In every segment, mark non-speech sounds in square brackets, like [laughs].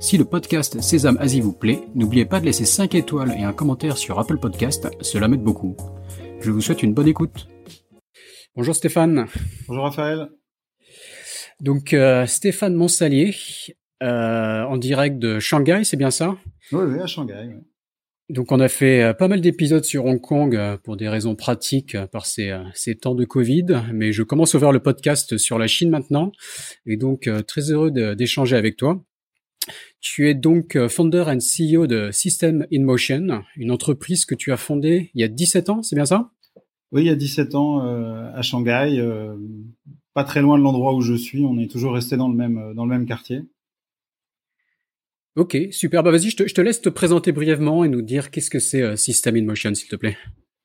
Si le podcast Sésame Asie vous plaît, n'oubliez pas de laisser 5 étoiles et un commentaire sur Apple Podcast, cela m'aide beaucoup. Je vous souhaite une bonne écoute. Bonjour Stéphane. Bonjour Raphaël. Donc euh, Stéphane Monsalier, euh, en direct de Shanghai, c'est bien ça? Oui, oui, à Shanghai. Donc on a fait euh, pas mal d'épisodes sur Hong Kong euh, pour des raisons pratiques euh, par ces, ces, temps de Covid, mais je commence à ouvrir le podcast sur la Chine maintenant, et donc très heureux d'échanger avec toi. Tu es donc euh, founder and CEO de System in Motion, une entreprise que tu as fondée il y a 17 ans, c'est bien ça? Oui, il y a 17 ans euh, à Shanghai, euh, pas très loin de l'endroit où je suis. On est toujours resté dans le même dans le même quartier. Ok, super. Bah vas-y, je te, je te, laisse te présenter brièvement et nous dire qu'est-ce que c'est System in Motion, s'il te plaît.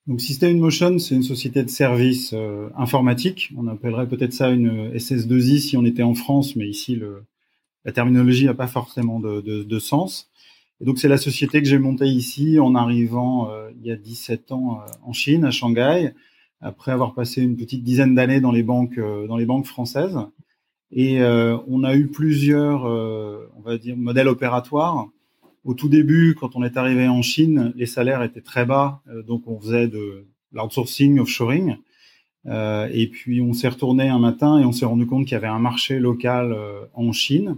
Donc System in Motion, c'est une société de services informatiques. On appellerait peut-être ça une SS2I si on était en France, mais ici le la terminologie n'a pas forcément de, de, sens. Et donc c'est la société que j'ai montée ici en arrivant euh, il y a 17 ans euh, en Chine, à Shanghai, après avoir passé une petite dizaine d'années dans les banques euh, dans les banques françaises. Et on a eu plusieurs, on va dire, modèles opératoires. Au tout début, quand on est arrivé en Chine, les salaires étaient très bas, donc on faisait de l'outsourcing, offshoring. et puis on s'est retourné un matin et on s'est rendu compte qu'il y avait un marché local en Chine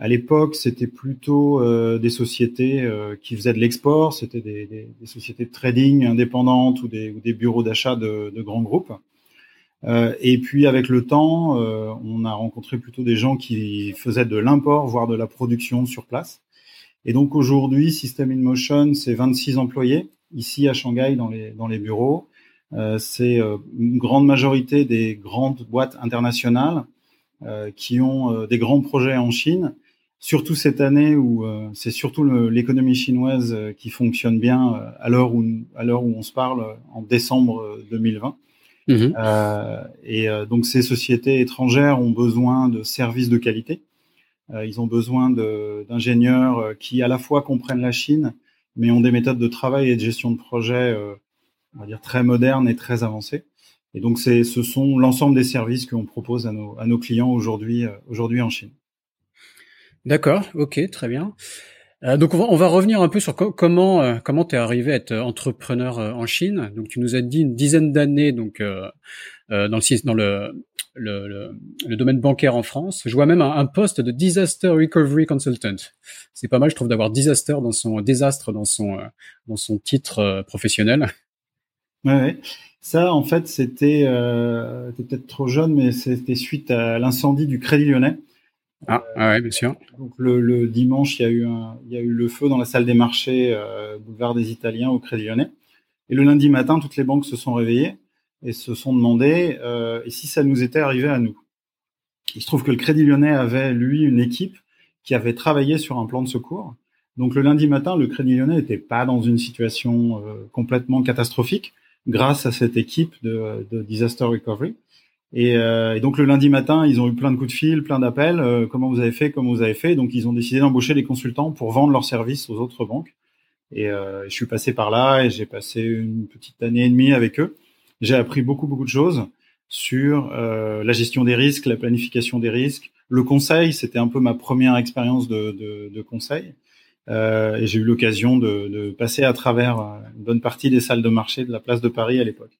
à l'époque, c'était plutôt euh, des sociétés euh, qui faisaient de l'export, c'était des, sociétés de trading indépendantes ou des, bureaux d'achat de, grands groupes. Euh, et puis avec le temps, on a rencontré plutôt des gens qui faisaient de l'import, voire de la production sur place. Et donc aujourd'hui, System in Motion, c'est 26 employés ici à Shanghai dans les, dans les bureaux. C'est une grande majorité des grandes boîtes internationales qui ont des grands projets en Chine surtout cette année où euh, c'est surtout l'économie chinoise euh, qui fonctionne bien euh, à l'heure où à l'heure où on se parle en décembre 2020. Mmh. et donc ces sociétés étrangères ont besoin de services de qualité. ils ont besoin d'ingénieurs qui à la fois comprennent la Chine, mais ont des méthodes de travail et de gestion de projet, on va dire très modernes et très avancées. Et donc ce sont l'ensemble des services qu'on propose à nos, à nos clients aujourd'hui aujourd'hui en Chine. D'accord, ok, très bien. Euh, donc on va, revenir un peu sur comment euh, comment tu es arrivé à être entrepreneur euh, en Chine. Donc tu nous as dit une dizaine d'années donc dans le dans le le, le, domaine bancaire en France. Je vois même un, un poste de disaster recovery consultant. C'est pas mal, je trouve, d'avoir disaster dans son désastre dans son dans son titre professionnel. Ouais, ouais, ça en fait c'était peut-être trop jeune, mais c'était suite à l'incendie du Crédit Lyonnais. Ah, ah ouais, bien sûr. Donc le, le, dimanche, il y a eu un, il y a eu le feu dans la salle des marchés, euh, boulevard des Italiens au Crédit Lyonnais. Et le lundi matin, toutes les banques se sont réveillées et se sont demandé euh, et si ça nous était arrivé à nous. Il se trouve que le Crédit Lyonnais avait lui une équipe qui avait travaillé sur un plan de secours. Donc le lundi matin, le Crédit Lyonnais n'était pas dans une situation euh, complètement catastrophique grâce à cette équipe de, de disaster recovery. Et, euh, et, donc le lundi matin, ils ont eu plein de coups de fil, plein d'appels. Euh, comment vous avez fait Comment vous avez fait Donc ils ont décidé d'embaucher des consultants pour vendre leurs services aux autres banques. Et euh, je suis passé par là et j'ai passé une petite année et demie avec eux. J'ai appris beaucoup beaucoup de choses sur euh, la gestion des risques, la planification des risques, le conseil. C'était un peu ma première expérience de, conseil. Et j'ai eu l'occasion de, de passer à travers une bonne partie des salles de marché de la place de Paris à l'époque.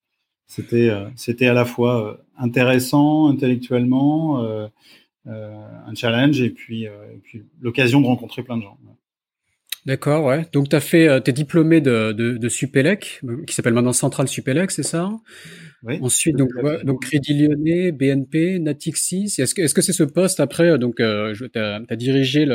C'était euh, c'était à la fois euh, intéressant intellectuellement, euh, un challenge et puis, et puis l'occasion de rencontrer plein de gens. D'accord, ouais. Donc tu as fait, t'es diplômé de, de, de Supélec, qui s'appelle maintenant Centrale Supélec, c'est ça? Oui, Ensuite, donc, ouais, donc Crédit Lyonnais, BNP, Natixis. Est-ce que est-ce que c'est ce poste après Donc, euh, tu as, as, dirigé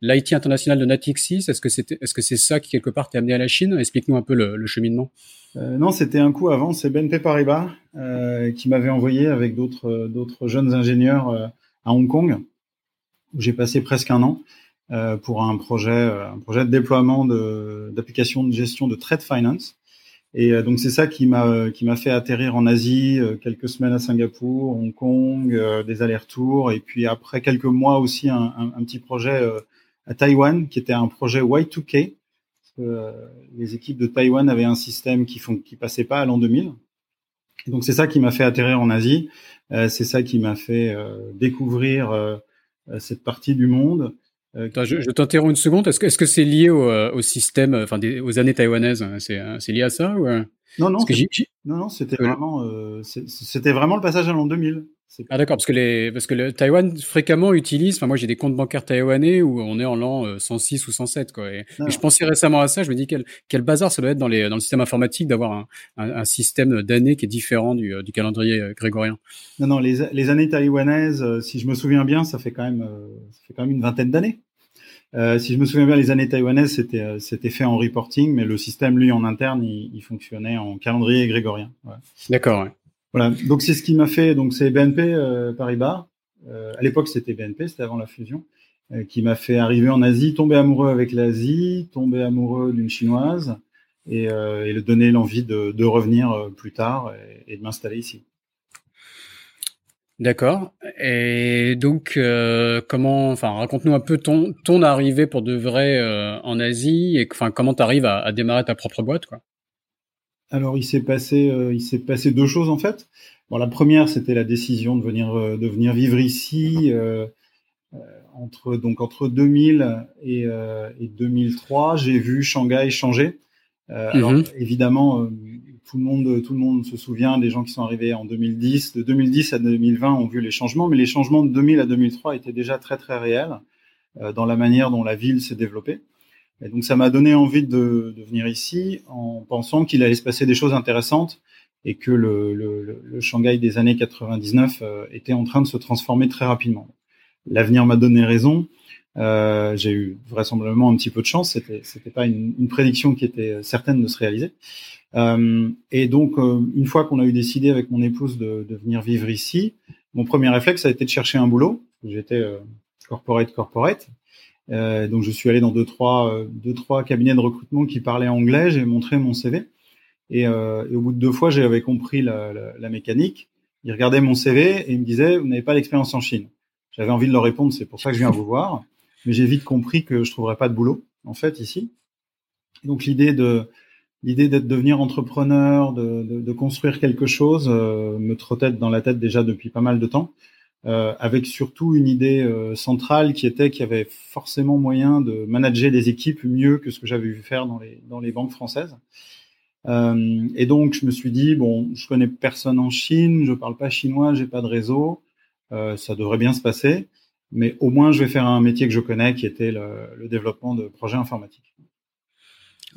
l'IT international de Natixis. Est-ce que c'était est-ce que c'est ça qui quelque part t'est amené à la Chine? Explique-nous un peu le, le cheminement. Euh, non, c'était un coup avant. C'est BNP Paribas euh, qui m'avait envoyé avec d'autres d'autres jeunes ingénieurs euh, à Hong Kong où j'ai passé presque un an euh, pour un projet un projet de déploiement d'applications de, de gestion de trade finance Et donc c'est ça qui m'a qui m'a fait atterrir en Asie, quelques semaines à Singapour, Hong Kong, des allers-retours, et puis après quelques mois aussi un, un, petit projet à Taïwan qui était un projet Y2K. les équipes de Taïwan avaient un système qui font qui passait pas à l'an 2000. Et donc c'est ça qui m'a fait atterrir en Asie. c'est ça qui m'a fait découvrir cette partie du monde. Euh, je, je t'interromps une seconde. Est-ce que est-ce que c'est lié au, euh, au système, euh, enfin aux années taïwanaises C'est c'est lié à ça ou Non non. Non non, c'était vraiment c'était vraiment le passage à l'an 2000. Ah d'accord, parce que les parce que le Taïwan fréquemment utilise. Enfin moi j'ai des comptes bancaires taïwanais où on est en l'an 106 ou 107 quoi. Et, je pensais récemment à ça. Je me dis quel quel bazar ça doit être dans les dans le système informatique d'avoir un, un, un, système d'années qui est différent du, du calendrier grégorien. Non non les les années taïwanaises, si je me souviens bien, ça fait quand même ça fait quand même une vingtaine d'années. Euh, si je me souviens bien, les années taïwanaises, c'était c'était fait en reporting, mais le système, lui, en interne, il, il fonctionnait en calendrier grégorien. Ouais. D'accord. Ouais. Voilà, donc c'est ce qui m'a fait, donc c'est BNP euh, Paribas, euh, à l'époque c'était BNP, c'était avant la fusion, euh, qui m'a fait arriver en Asie, tomber amoureux avec l'Asie, tomber amoureux d'une chinoise et, euh, et donner l'envie de, de, revenir euh, plus tard et, et de m'installer ici. D'accord. Et donc, euh, comment, enfin, raconte-nous un peu ton ton arrivée pour de vrai euh, en Asie et enfin comment tu arrives à, à, démarrer ta propre boîte, quoi. Alors il s'est passé, euh, il s'est passé deux choses en fait. Bon, la première c'était la décision de venir, de venir vivre ici entre donc entre 2000 et, et 2003. J'ai vu Shanghai changer. Alors mm-hmm. évidemment, tout le monde, tout le monde se souvient des gens qui sont arrivés en 2010. De 2010 à 2020 ont vu les changements, mais les changements de 2000 à 2003 étaient déjà très très réels dans la manière dont la ville s'est développée. Et donc ça m'a donné envie de, venir ici en pensant qu'il allait se passer des choses intéressantes et que le Shanghai des années 99 euh, était en train de se transformer très rapidement. L'avenir m'a donné raison. Euh, j'ai eu vraisemblablement un petit peu de chance. C'était, c'était pas une, une, prédiction qui était certaine de se réaliser. Euh, et donc, euh, une fois qu'on a eu décidé avec mon épouse de, de, venir vivre ici, mon premier réflexe a été de chercher un boulot. J'étais euh, corporate corporate euh, donc je suis allé dans deux trois euh, deux trois cabinets de recrutement qui parlaient anglais. J'ai montré mon CV et, euh, et, au bout de deux fois j'avais compris la, la, la, mécanique. Ils regardaient mon CV et ils me disaient vous n'avez pas d'expérience en Chine. J'avais envie de leur répondre c'est pour ça que je viens vous voir, mais j'ai vite compris que je trouverais pas de boulot en fait ici. donc l'idée de l'idée d'être devenir entrepreneur, de, de, de, construire quelque chose euh, me trottait dans la tête déjà depuis pas mal de temps euh, avec surtout une idée euh, centrale qui était qu'il y avait forcément moyen de manager des équipes mieux que ce que j'avais vu faire dans les, dans les banques françaises. Euh, et donc, je me suis dit, bon, je connais personne en Chine, je parle pas chinois, j'ai pas de réseau, euh, ça devrait bien se passer, mais au moins, je vais faire un métier que je connais, qui était le, le développement de projets informatiques.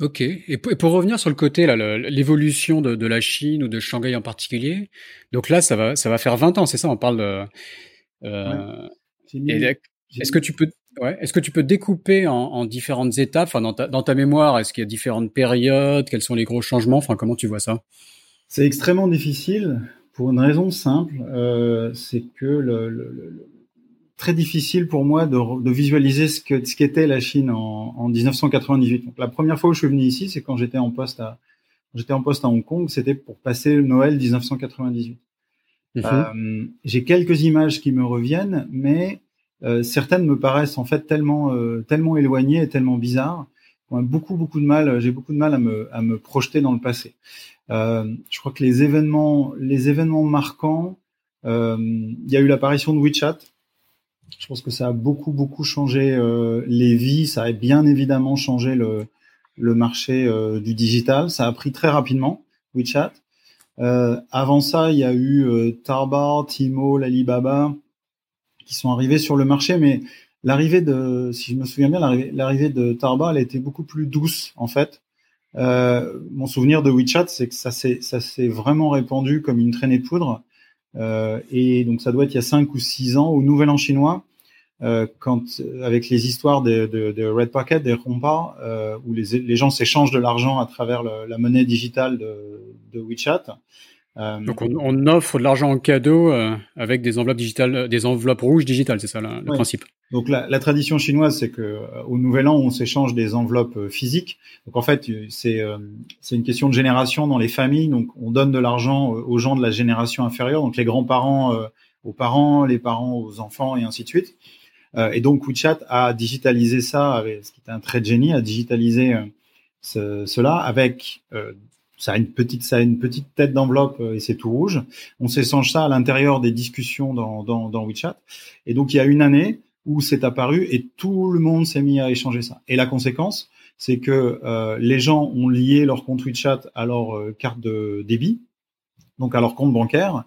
Ok. Et pour, revenir sur le côté là, l'évolution de, de, la Chine ou de Shanghai en particulier, donc là, ça va, ça va faire 20 ans, c'est ça? On parle de. Euh, ouais. Est-ce que tu peux, ouais, est-ce que tu peux découper en, en différentes étapes, enfin dans ta, dans ta mémoire, est-ce qu'il y a différentes périodes? Quels sont les gros changements? Enfin, comment tu vois ça? C'est extrêmement difficile pour une raison simple, euh, c'est que le, le, très difficile pour moi de, de visualiser ce que ce qu'était la Chine en, en, 1998. Donc, la première fois où je suis venu ici, c'est quand j'étais en poste à j'étais en poste à Hong Kong, c'était pour passer le Noël 1998. Mmh. Euh, J'ai quelques images qui me reviennent, mais euh, certaines me paraissent en fait tellement euh, tellement éloignées et tellement bizarres. Beaucoup beaucoup de mal. J'ai beaucoup de mal à me à me projeter dans le passé. Euh, je crois que les événements les événements marquants. Euh, il y a eu l'apparition de WeChat je pense que ça a beaucoup, beaucoup changé euh, les vies. Ça a bien évidemment changé le, le marché euh, du digital. Ça a pris très rapidement, WeChat. Euh, avant ça, il y a eu Tarbar, Timo, Alibaba qui sont arrivés sur le marché, mais l'arrivée de, si je me souviens bien, l'arrivée de Tarbar, elle était beaucoup plus douce en fait. Euh, mon souvenir de WeChat, c'est que ça s'est vraiment répandu comme une traînée de poudre. Euh, et donc ça doit être il y a cinq ou six ans au Nouvel An chinois, euh, quand avec les histoires de, Red Pocket, des Rompa, euh, où les, gens s'échangent de l'argent à travers la monnaie digitale de WeChat. Euh, Donc on, offre de l'argent en cadeau euh, avec des enveloppes digitales, des enveloppes rouges digitales, c'est ça le principe. Donc la, la tradition chinoise, c'est que euh, au Nouvel An, on s'échange des enveloppes physiques. Donc en fait, c'est c'est une question de génération dans les familles. Donc on donne de l'argent aux gens de la génération inférieure, donc les grands-parents aux parents, les parents aux enfants et ainsi de suite. et donc WeChat a digitalisé ça, avec, ce qui était un trait de génie, a digitalisé ce, cela avec ça a une petite, ça a une petite tête d'enveloppe euh, et c'est tout rouge. On s'échange ça à l'intérieur des discussions dans, dans, dans WeChat. Et donc il y a une année où c'est apparu et tout le monde s'est mis à échanger ça. Et la conséquence, c'est que euh, les gens ont lié leur compte WeChat à leur euh, carte de débit, donc à leur compte bancaire.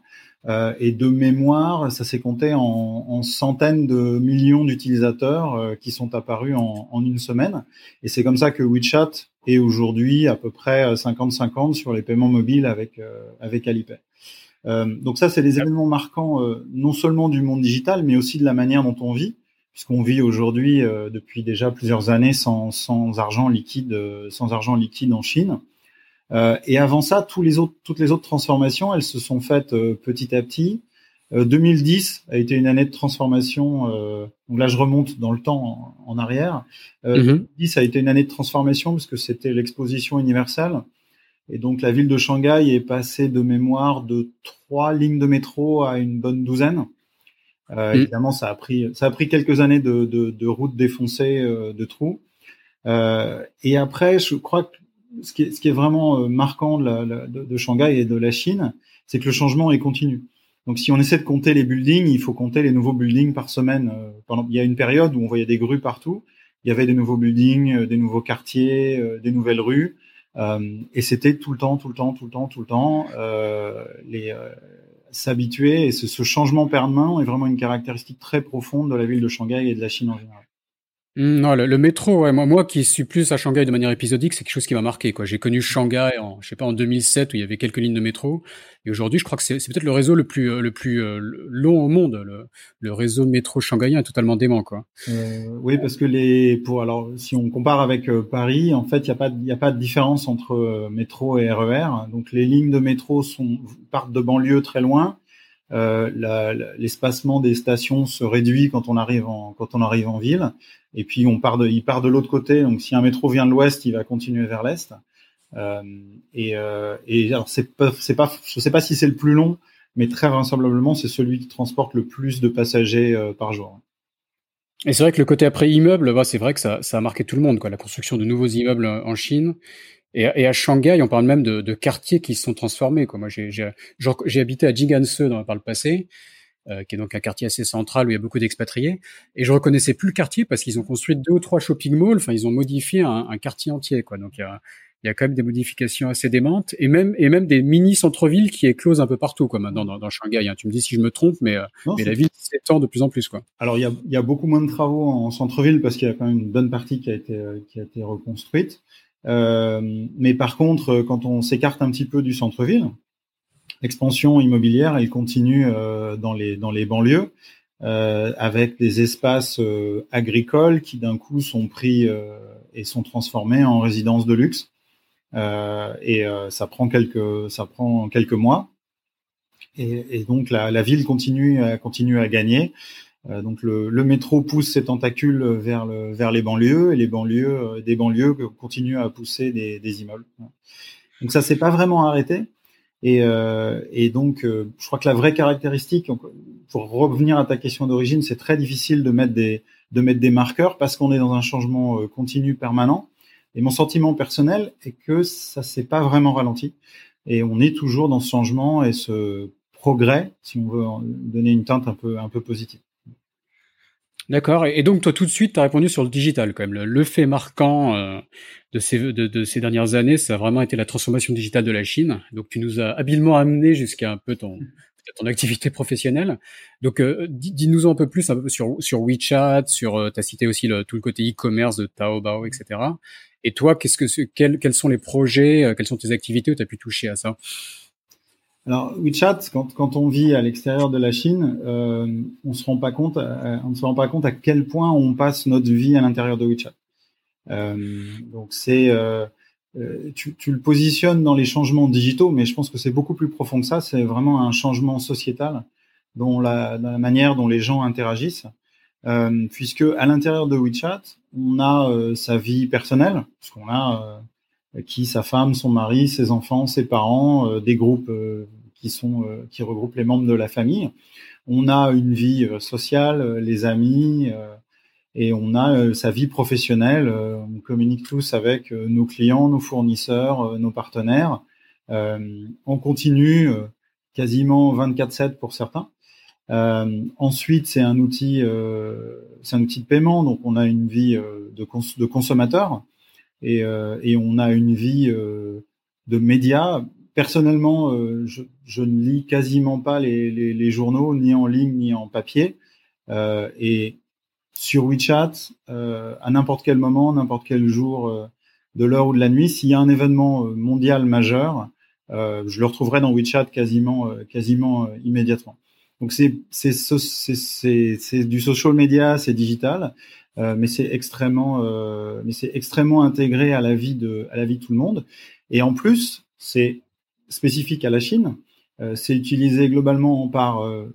Euh, et de mémoire, ça s'est compté en, en, centaines de millions d'utilisateurs euh, qui sont apparus en, une semaine. Et c'est comme ça que WeChat est aujourd'hui à peu près 50-50 sur les paiements mobiles avec, euh, avec Alipay. donc ça, c'est des événements marquants non seulement du monde digital, mais aussi de la manière dont on vit, puisqu'on vit aujourd'hui depuis déjà plusieurs années sans, sans argent liquide, sans argent liquide en Chine. Euh, et avant ça, tous les autres, toutes les autres transformations, elles se sont faites euh, petit à petit. 2010 euh, a été une année de transformation. donc là, je remonte dans le temps en, arrière. 2010 mhm. a été une année de transformation parce que c'était l'exposition universelle. Et donc la ville de Shanghai est passée de mémoire de trois lignes de métro à une bonne douzaine. Euh, mhm. Évidemment, ça a pris ça a pris quelques années de, de, de routes défoncées, de trous. Euh, et après, je crois que ce qui est, vraiment euh, marquant de, Shanghai et de la Chine, c'est que le changement est continu. Donc, si on essaie de compter les buildings, il faut compter les nouveaux buildings par semaine. Euh, il y a une période où on voyait des grues partout. Il y avait des nouveaux buildings, euh, des nouveaux quartiers, des nouvelles rues, et c'était tout le temps, tout le temps, tout le temps, tout le temps. les s'habituer et ce changement permanent est vraiment une caractéristique très profonde de la ville de Shanghai et de la Chine en général. Mmh, non, le, métro, ouais, moi, moi qui suis plus à Shanghai de manière épisodique, c'est quelque chose qui m'a marqué. Quoi. J'ai connu Shanghai en, je sais pas, en 2007 où il y avait quelques lignes de métro, et aujourd'hui, je crois que c'est, peut-être le réseau le plus, euh, le plus euh, long au monde. Le, le réseau métro shanghaïen est totalement dément, quoi. Euh, oui, parce que les, pour alors, si on compare avec euh, Paris, en fait, il n'y a pas, il a pas de différence entre métro et RER. E Donc, les lignes de métro sont partent de banlieue très loin. Euh, l'espacement des stations se réduit quand on arrive en quand on arrive en ville et puis on part de il part de l'autre côté donc si un métro vient de l'ouest il va continuer vers l'est euh, et, euh, et alors c'est pas pas je sais pas si c'est le plus long mais très vraisemblablement c'est celui qui transporte le plus de passagers euh, par jour. Et c'est vrai que le côté après immeuble, bah, c'est vrai que ça, ça a marqué tout le monde, quoi. La construction de nouveaux immeubles en Chine. Et, et, à Shanghai, on parle même de, de quartiers qui se sont transformés. Quoi. Moi, j'ai habité à Jiganse dans, par le passé, euh, qui est donc un quartier assez central où il y a beaucoup d'expatriés. Et je reconnaissais plus le quartier parce qu'ils ont construit deux ou trois shopping malls. Enfin, ils ont modifié un, un quartier entier. Quoi. Donc, il y a, il y a quand même des modifications assez démentes et même et même des mini centres-villes qui éclosent un peu partout quoi maintenant dans, dans Shanghai. Hein. Tu me dis si je me trompe, mais, euh, mais la ville s'étend de plus en plus quoi. Alors il y a, il y a beaucoup moins de travaux en centre-ville parce qu'il y a quand même une bonne partie qui a été euh, qui a été reconstruite. Euh, mais par contre, quand on s'écarte un petit peu du centre-ville, l'expansion immobilière, elle continue euh, dans les dans les banlieues. Euh, avec des espaces euh, agricoles qui d'un coup sont pris euh, et sont transformés en résidences de luxe. et ça prend quelques ça prend quelques mois. Et, et donc la, la, ville continue continue à gagner. Euh, donc le, le, métro pousse ses tentacules vers, le, vers les banlieues et les banlieues euh, des banlieues continuent à pousser des, des immeubles. Donc ça s'est pas vraiment arrêté. Et, euh, et donc euh, je crois que la vraie caractéristique, pour revenir à ta question d'origine, c'est très difficile de mettre des de mettre des marqueurs parce qu'on est dans un changement continu permanent. Et mon sentiment personnel est que ça s'est pas vraiment ralenti. Et on est toujours dans ce changement et ce progrès, si on veut donner une teinte un peu un peu positive. D'accord. Et donc, toi, tout de suite, tu as répondu sur le digital, quand même. Le, fait marquant euh, de, ces, de, ces dernières années, ça a vraiment été la transformation digitale de la Chine. Donc, tu nous as habilement amené jusqu'à un peu ton, ton activité professionnelle. Donc, euh, dis-nous un peu plus un peu sur, sur WeChat, sur, euh, tu as cité aussi le, tout le côté e-commerce de Taobao, etc. Et toi, qu'est-ce que, quels, quels sont les projets, quelles sont tes activités où tu as pu toucher à ça? Alors WeChat, quand, quand on vit à l'extérieur de la Chine, euh, on se rend pas compte, euh, on se rend pas compte à quel point on passe notre vie à l'intérieur de WeChat. Euh, donc c'est, euh, tu, tu, le positionnes dans les changements digitaux, mais je pense que c'est beaucoup plus profond que ça. C'est vraiment un changement sociétal dont la, la, manière dont les gens interagissent, euh, puisque à l'intérieur de WeChat, on a euh, sa vie personnelle, puisqu'on a euh, qui, sa femme, son mari, ses enfants, ses parents, euh, des groupes qui sont qui regroupent les membres de la famille. On a une vie sociale, les amis, et on a sa vie professionnelle. on communique tous avec nos clients, nos fournisseurs, nos partenaires. on continue quasiment 24/7 pour certains. Euh, ensuite, c'est un outil, euh, c'est un outil de paiement, donc on a une vie euh, de, consommateur et, euh, et, on a une vie euh, de médias. Personnellement, je, je, ne lis quasiment pas les, journaux, ni en ligne ni en papier. et sur WeChat, à n'importe quel moment, n'importe quel jour de l'heure ou de la nuit, s'il y a un événement mondial majeur, je le retrouverai dans WeChat quasiment, quasiment immédiatement. Donc c'est du social media, c'est digital, euh, mais c'est extrêmement euh, mais c'est extrêmement intégré à la vie de à la vie de tout le monde. Et en plus, c'est spécifique à la Chine. Euh, c'est utilisé globalement par euh,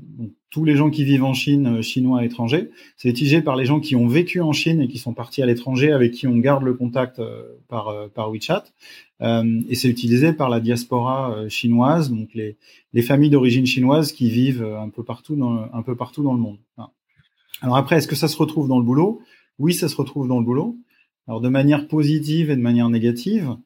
tous les gens qui vivent en Chine, euh, chinois à l'étranger. C'est utilisé par les gens qui ont vécu en Chine et qui sont partis à l'étranger, avec qui on garde le contact par, par WeChat. et c'est utilisé par la diaspora chinoise, donc les, les familles d'origine chinoise qui vivent un peu partout dans, un peu partout dans le monde. Alors après, est-ce que ça se retrouve dans le boulot? Oui, ça se retrouve dans le boulot. Alors de manière positive et de manière négative.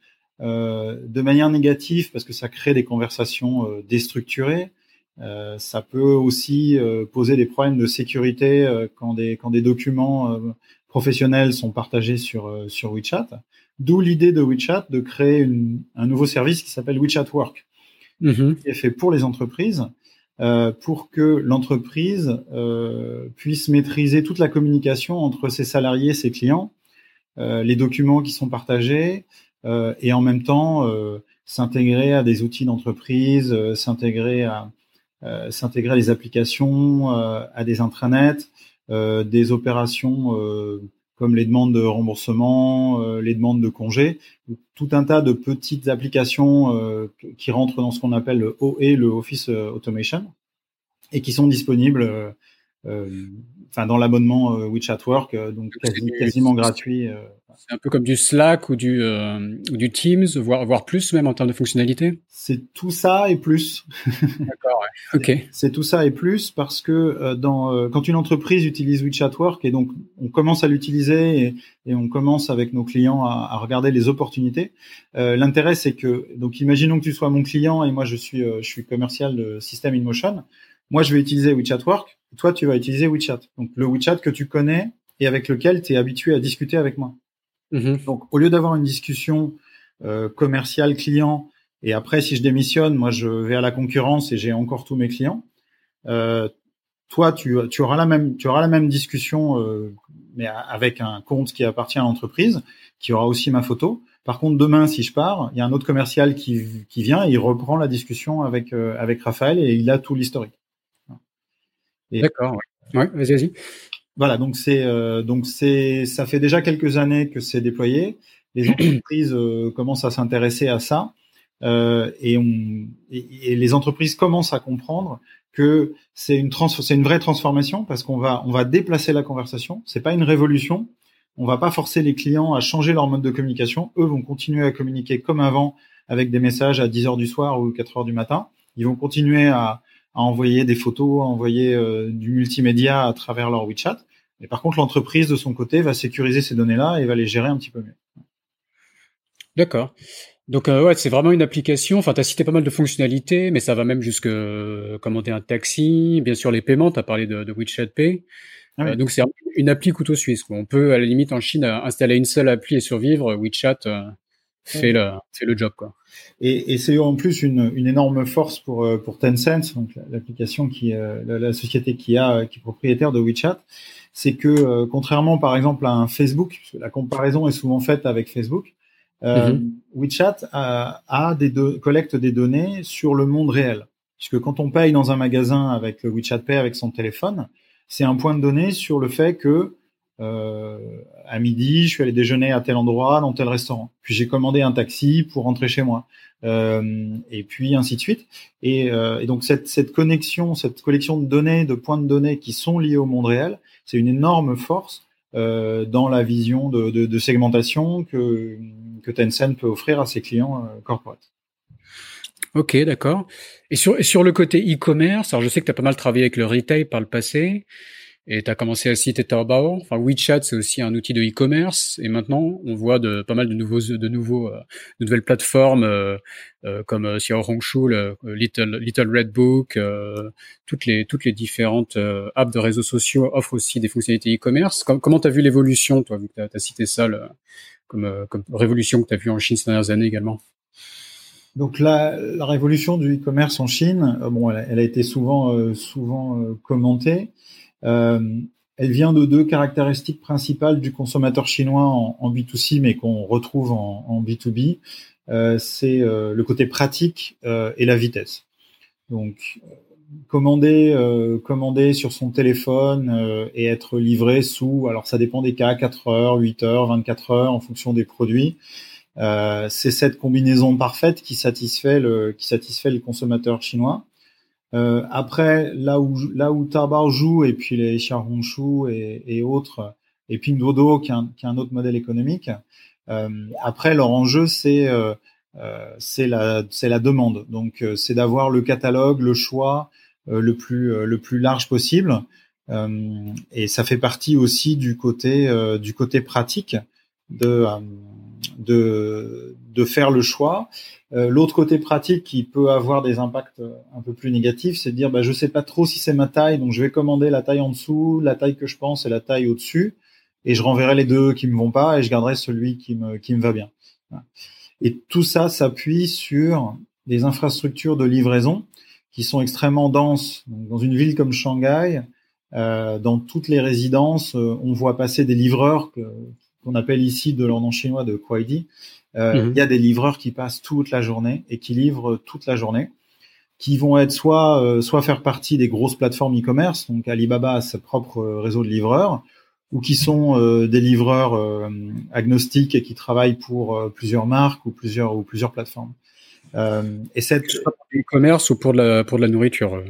Euh, de manière négative parce que ça crée des conversations euh, déstructurées. Euh, ça peut aussi poser des problèmes de sécurité quand des quand des documents professionnels sont partagés sur sur WeChat. D'où l'idée de WeChat de créer une, un nouveau service qui s'appelle WeChat Work, mm-hmm. qui est fait pour les entreprises. Euh, pour que l'entreprise euh, puisse maîtriser toute la communication entre ses salariés et ses clients, euh, les documents qui sont partagés, et en même temps euh, s'intégrer à des outils d'entreprise, euh, s'intégrer à s'intégrer à des applications, à des intranets, des opérations comme les demandes de remboursement, les demandes de congés, tout un tas de petites applications qui rentrent dans ce qu'on appelle le OE, le Office Automation, et qui sont disponibles enfin dans l'abonnement WeChat Work, donc quasiment gratuit. C'est un peu comme du Slack ou du, euh, ou du Teams, voire, voire plus même en termes de fonctionnalité C'est tout ça et plus. [laughs] D'accord, ouais. ok. C'est tout ça et plus parce que euh, dans, euh, quand une entreprise utilise WeChat Work et donc on commence à l'utiliser et, et, on commence avec nos clients à, à regarder les opportunités, l'intérêt c'est que, donc imaginons que tu sois mon client et moi je suis, je suis commercial de System in Motion. Moi je vais utiliser WeChat Work, toi tu vas utiliser WeChat. Donc le WeChat que tu connais et avec lequel tu es habitué à discuter avec moi. Mhm. Donc, au lieu d'avoir une discussion euh, commerciale client et après, si je démissionne, moi, je vais à la concurrence et j'ai encore tous mes clients. Euh, toi, tu, tu, auras la même, tu auras la même discussion, euh, mais avec un compte qui appartient à l'entreprise, qui aura aussi ma photo. Par contre, demain, si je pars, il y a un autre commercial qui, qui vient et il reprend la discussion avec, euh, avec Raphaël et il a tout l'historique. D'accord. Ouais, vas-y, vas-y. Voilà, donc c'est euh, donc c'est ça fait déjà quelques années que c'est déployé. Les [clears throat] entreprises euh, commencent à s'intéresser à ça euh, et, on, et, les entreprises commencent à comprendre que c'est une trans c'est une vraie transformation parce qu'on va on va déplacer la conversation. C'est pas une révolution. On va pas forcer les clients à changer leur mode de communication. Eux vont continuer à communiquer comme avant avec des messages à 10 heures du soir ou 4 heures du matin. Ils vont continuer à, à envoyer des photos, à envoyer euh, du multimédia à travers leur WeChat. Et par contre, l'entreprise de son côté va sécuriser ces données-là et va les gérer un petit peu mieux. D'accord. Donc euh, ouais, c'est vraiment une application. Enfin, tu as cité pas mal de fonctionnalités, mais ça va même jusque euh, commander un taxi, bien sûr les paiements. Tu as parlé de, de WeChat Pay. Ah donc c'est une appli couteau suisse. Quoi. On peut à la limite en Chine installer une seule appli et survivre. WeChat fait le fait le job quoi. Et, et c'est en plus une, une, énorme force pour euh, pour Tencent, donc l'application qui euh, la, la, société qui a qui est propriétaire de WeChat, c'est que euh, contrairement par exemple à un Facebook, la comparaison est souvent faite avec Facebook, mm-hmm. WeChat a, a des collecte des données sur le monde réel, puisque quand on paye dans un magasin avec WeChat Pay avec son téléphone, c'est un point de données sur le fait que à midi, je suis allé déjeuner à tel endroit, dans tel restaurant. Puis j'ai commandé un taxi pour rentrer chez moi. et puis ainsi de suite. Et, donc cette, cette connexion, cette collection de données, de points de données qui sont liés au monde réel, c'est une énorme force euh, dans la vision de, de, de, segmentation que, que Tencent peut offrir à ses clients euh, corporate. Ok, d'accord. Et sur, et sur le côté e-commerce, alors je sais que tu as pas mal travaillé avec le retail par le passé. Et tu as commencé à citer Taobao. Enfin, WeChat, c'est aussi un outil de e-commerce. Et maintenant, on voit de pas mal de nouveaux, de nouveaux, euh, de nouvelles plateformes euh, euh, comme Xiaohongshu, Little, Little Red Book, toutes les toutes les différentes apps de réseaux sociaux offrent aussi des fonctionnalités e-commerce. comment tu as vu l'évolution, toi, vu que tu as, cité ça comme, comme révolution que tu as vu en Chine ces dernières années également? Donc la, la révolution du e-commerce en Chine, bon, elle, elle, a été souvent souvent commentée. Euh, elle vient de deux caractéristiques principales du consommateur chinois en, B2C, mais qu'on retrouve en, B2B. Euh, c'est euh, le côté pratique et la vitesse. Donc, commander, commander sur son téléphone et être livré sous, alors ça dépend des cas, 4 heures, 8 heures, 24 heures en fonction des produits. c'est cette combinaison parfaite qui satisfait le, qui satisfait le consommateur chinois. Euh, après, là où là où Taobao joue et puis les Xiaohongshu et, et autres, et Pinduoduo qui est un, qui est un autre modèle économique. Euh, après, leur enjeu c'est euh, euh c'est la c'est la demande. Donc euh, c'est d'avoir le catalogue, le choix le plus le plus large possible. et ça fait partie aussi du côté du côté pratique de de de faire le choix euh, l'autre côté pratique qui peut avoir des impacts un peu plus négatifs, c'est de dire bah, je sais pas trop si c'est ma taille, donc je vais commander la taille en dessous, la taille que je pense et la taille au-dessus, et je renverrai les deux qui me vont pas et je garderai celui qui me, qui me va bien. Et tout ça s'appuie sur des infrastructures de livraison qui sont extrêmement denses. dans une ville comme Shanghai, euh, dans toutes les résidences, euh, on voit passer des livreurs qu'on appelle ici de nom chinois de Kuaidi, euh, mhm. Il y a des livreurs qui passent toute la journée et qui livrent toute la journée, qui vont être soit euh, soit faire partie des grosses plateformes e-commerce, donc Alibaba a sa propre euh, réseau de livreurs, ou qui sont des livreurs agnostiques et qui travaillent pour plusieurs marques ou plusieurs ou plusieurs plateformes. et cette e-commerce ou pour de la pour de la nourriture.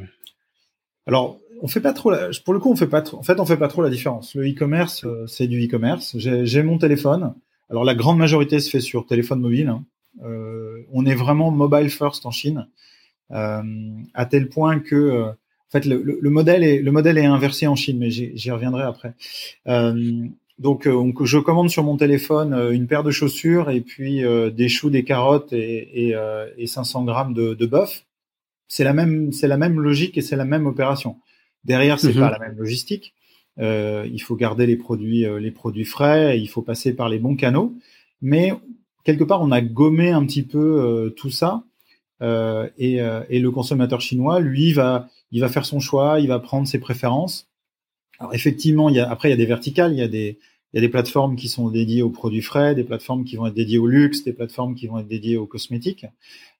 Alors, on fait pas trop la, pour le coup on fait pas trop, en fait on fait pas trop la différence le e-commerce c'est du e-commerce j'ai mon téléphone alors la grande majorité se fait sur téléphone mobile. Hein. Euh, on est vraiment mobile first en Chine, euh, à tel point que euh, en fait le, le, modèle est le modèle est inversé en Chine, mais j'y reviendrai après. donc, je commande sur mon téléphone une paire de chaussures et puis des choux, des carottes et, et, et 500 grammes de, de bœuf. C'est la même c'est la même logique et c'est la même opération. Derrière, c'est mm-hmm. pas la même logistique. Euh, il faut garder les produits, euh, les produits frais, il faut passer par les bons canaux. Mais quelque part, on a gommé un petit peu euh, tout ça. Et, et, le consommateur chinois, lui, va, il va faire son choix, il va prendre ses préférences. Alors effectivement, il y a, après il y a des verticales, il y a des, il y a des plateformes qui sont dédiées aux produits frais, des plateformes qui vont être dédiées au luxe, des plateformes qui vont être dédiées aux cosmétiques.